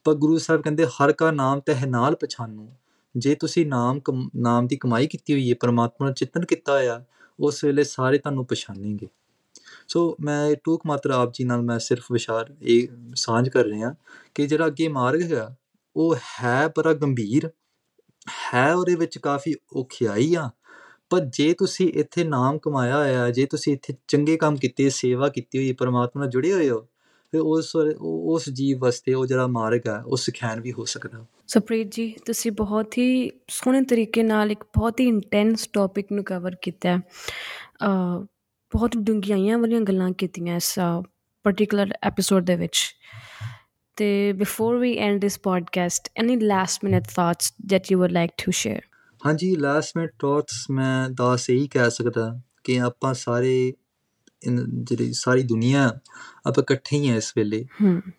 ਪਰ ਗੁਰੂ ਸਾਹਿਬ ਕਹਿੰਦੇ, ਹਰ ਕਾ ਨਾਮ ਤਹਿ ਨਾਲ ਪਛਾਨੂ। ਜੇ ਤੁਸੀਂ ਨਾਮ ਕਮ- ਨਾਮ ਦੀ ਕਮਾਈ ਕੀਤੀ ਹੋਈ ਹੈ, ਪਰਮਾਤਮਾ ਨੂੰ ਚਿੰਤਨ ਕੀਤਾ ਹੋਇਆ, ਉਸ ਵੇਲੇ ਸਾਰੇ ਤੁਹਾਨੂੰ ਪਛਾਣੇਂਗੇ ਸੋ ਮੈਂ ਟੂਕ ਮਾਤਰ ਆਪ ਜੀ ਨਾਲ ਮੈਂ ਸਿਰਫ ਵਿਚਾਰ ਇਹ ਸਾਂਝ ਕਰ ਰਿਹਾ ਕਿ ਜਿਹੜਾ ਅੱਗੇ ਮਾਰਗ ਹੈਗਾ ਉਹ ਹੈ ਬੜਾ ਗੰਭੀਰ ਹੈ ਉਹਦੇ ਵਿੱਚ ਕਾਫੀ ਔਖਿਆਈ ਆ। ਪਰ ਜੇ ਤੁਸੀਂ ਇੱਥੇ ਨਾਮ ਕਮਾਇਆ ਹੋਇਆ ਜੇ ਤੁਸੀਂ ਇੱਥੇ ਚੰਗੇ ਕੰਮ ਕੀਤੇ ਸੇਵਾ ਕੀਤੀ ਹੋਈ ਪਰਮਾਤਮਾ ਨਾਲ ਜੁੜੇ ਹੋਏ ਹੋ ਤੇ ਉਸ ਉਹ- ਉਸ ਜੀਵ ਵਾਸਤੇ ਉਹ ਜਿਹੜਾ ਮਾਰਗ ਹੈ ਉਹ ਸਿਖਿਆਨ ਵੀ ਹੋ ਸਕਦਾ। ਸੁਪ੍ਰੀਤ ਜੀ ਤੁਸੀਂ ਬਹੁਤ ਹੀ ਸੋਹਣੇ ਤਰੀਕੇ ਨਾਲ ਇੱਕ ਬਹੁਤ ਹੀ ਇੰਟੈਂਸ ਟੌਪਿਕ ਨੂੰ ਕਵਰ ਕੀਤਾ। ਹੈ ਅ, ਬਹੁਤ ਡੂੰਘਾਈਆਂ ਵਾਲੀਆਂ ਗੱਲਾਂ ਕੀਤੀਆਂ ਇਸ ਪਾਰਟਿਕੂਲਰ ਐਪੀਸੋਡ ਦੇ ਵਿੱਚ। ਤੇ before we end this podcast any last minute thoughts that you would like to share? ਹਾਂਜੀ ਲਾਸਟ ਮਿੰਟ ਥਾਟਸ ਮੈਂ ਦੱਸ ਇਹੀ ਕਹਿ ਸਕਦਾ ਕਿ ਆਪਾਂ ਸਾਰੇ ਜਿਹੜੀ ਸਾਰੀ ਦੁਨੀਆ ਆਪਾਂ ਇਕੱਠੇ ਹੀ ਆ ਇਸ ਵੇਲੇ।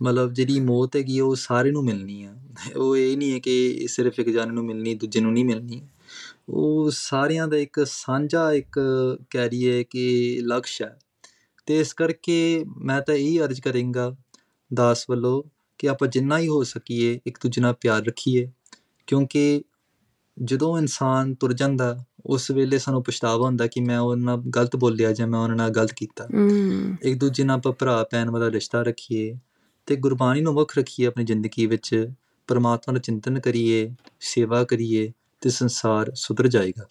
ਮਤਲਬ ਜਿਹੜੀ ਮੌਤ ਹੈਗੀ ਉਹ ਸਾਰੇ ਨੂੰ ਮਿਲਣੀ ਆ। ਉਹ ਇਹ ਨਹੀਂ ਹੈ ਕਿ ਸਿਰਫ ਇੱਕ ਜਣ ਨੂੰ ਮਿਲਣੀ ਦੂਜੇ ਨੂੰ ਨਹੀਂ ਮਿਲਣੀ। ਉਹ ਸਾਰਿਆਂ ਦਾ ਇੱਕ ਸਾਂਝਾ ਇੱਕ ਕਹਿ ਲਈਏ ਕਿ ਲਕਸ਼ ਹੈ। ਤੇ ਇਸ ਕਰਕੇ ਮੈਂ ਤਾਂ ਇਹੀ ਅਰਜ਼ ਕਰਾਂਗਾ ਦਾਸ ਵੱਲੋਂ ਕਿ ਆਪਾਂ ਜਿੰਨਾ ਹੀ ਹੋ ਸਕੀਏ ਇੱਕ ਦੂਜੇ ਨਾਲ ਪਿਆਰ ਰੱਖੀਏ। ਕਿਉਂਕਿ ਜਦੋਂ ਇਨਸਾਨ ਤੁਰ ਜਾਂਦਾ ਉਸ ਵੇਲੇ ਸਾਨੂੰ ਪਛਤਾਵਾ ਹੁੰਦਾ ਕਿ ਮੈਂ ਉਹਨਾਂ ਨਾਲ ਗਲਤ ਬੋਲਿਆ ਜਾਂ ਮੈਂ ਉਹਨਾਂ ਨਾਲ ਗਲਤ ਕੀਤਾ। ਇੱਕ ਦੂਜੇ ਨਾਲ ਆਪਾਂ ਭਰਾ ਭੈਣ ਵਾਲਾ ਰਿਸ਼ਤਾ ਰੱਖੀਏ ਤੇ ਗੁਰਬਾਣੀ ਨੂੰ ਮੁੱਖ ਰੱਖੀਏ ਆਪਣੀ ਜ਼ਿੰਦਗੀ ਵਿੱਚ ਪਰਮਾਤਮਾ ਦਾ ਚਿੰਤਨ ਕਰੀਏ ਸੇਵਾ ਕਰੀਏ। ਤੇ ਸੰਸਾਰ ਸੁਧਰ ਜਾਏਗਾ।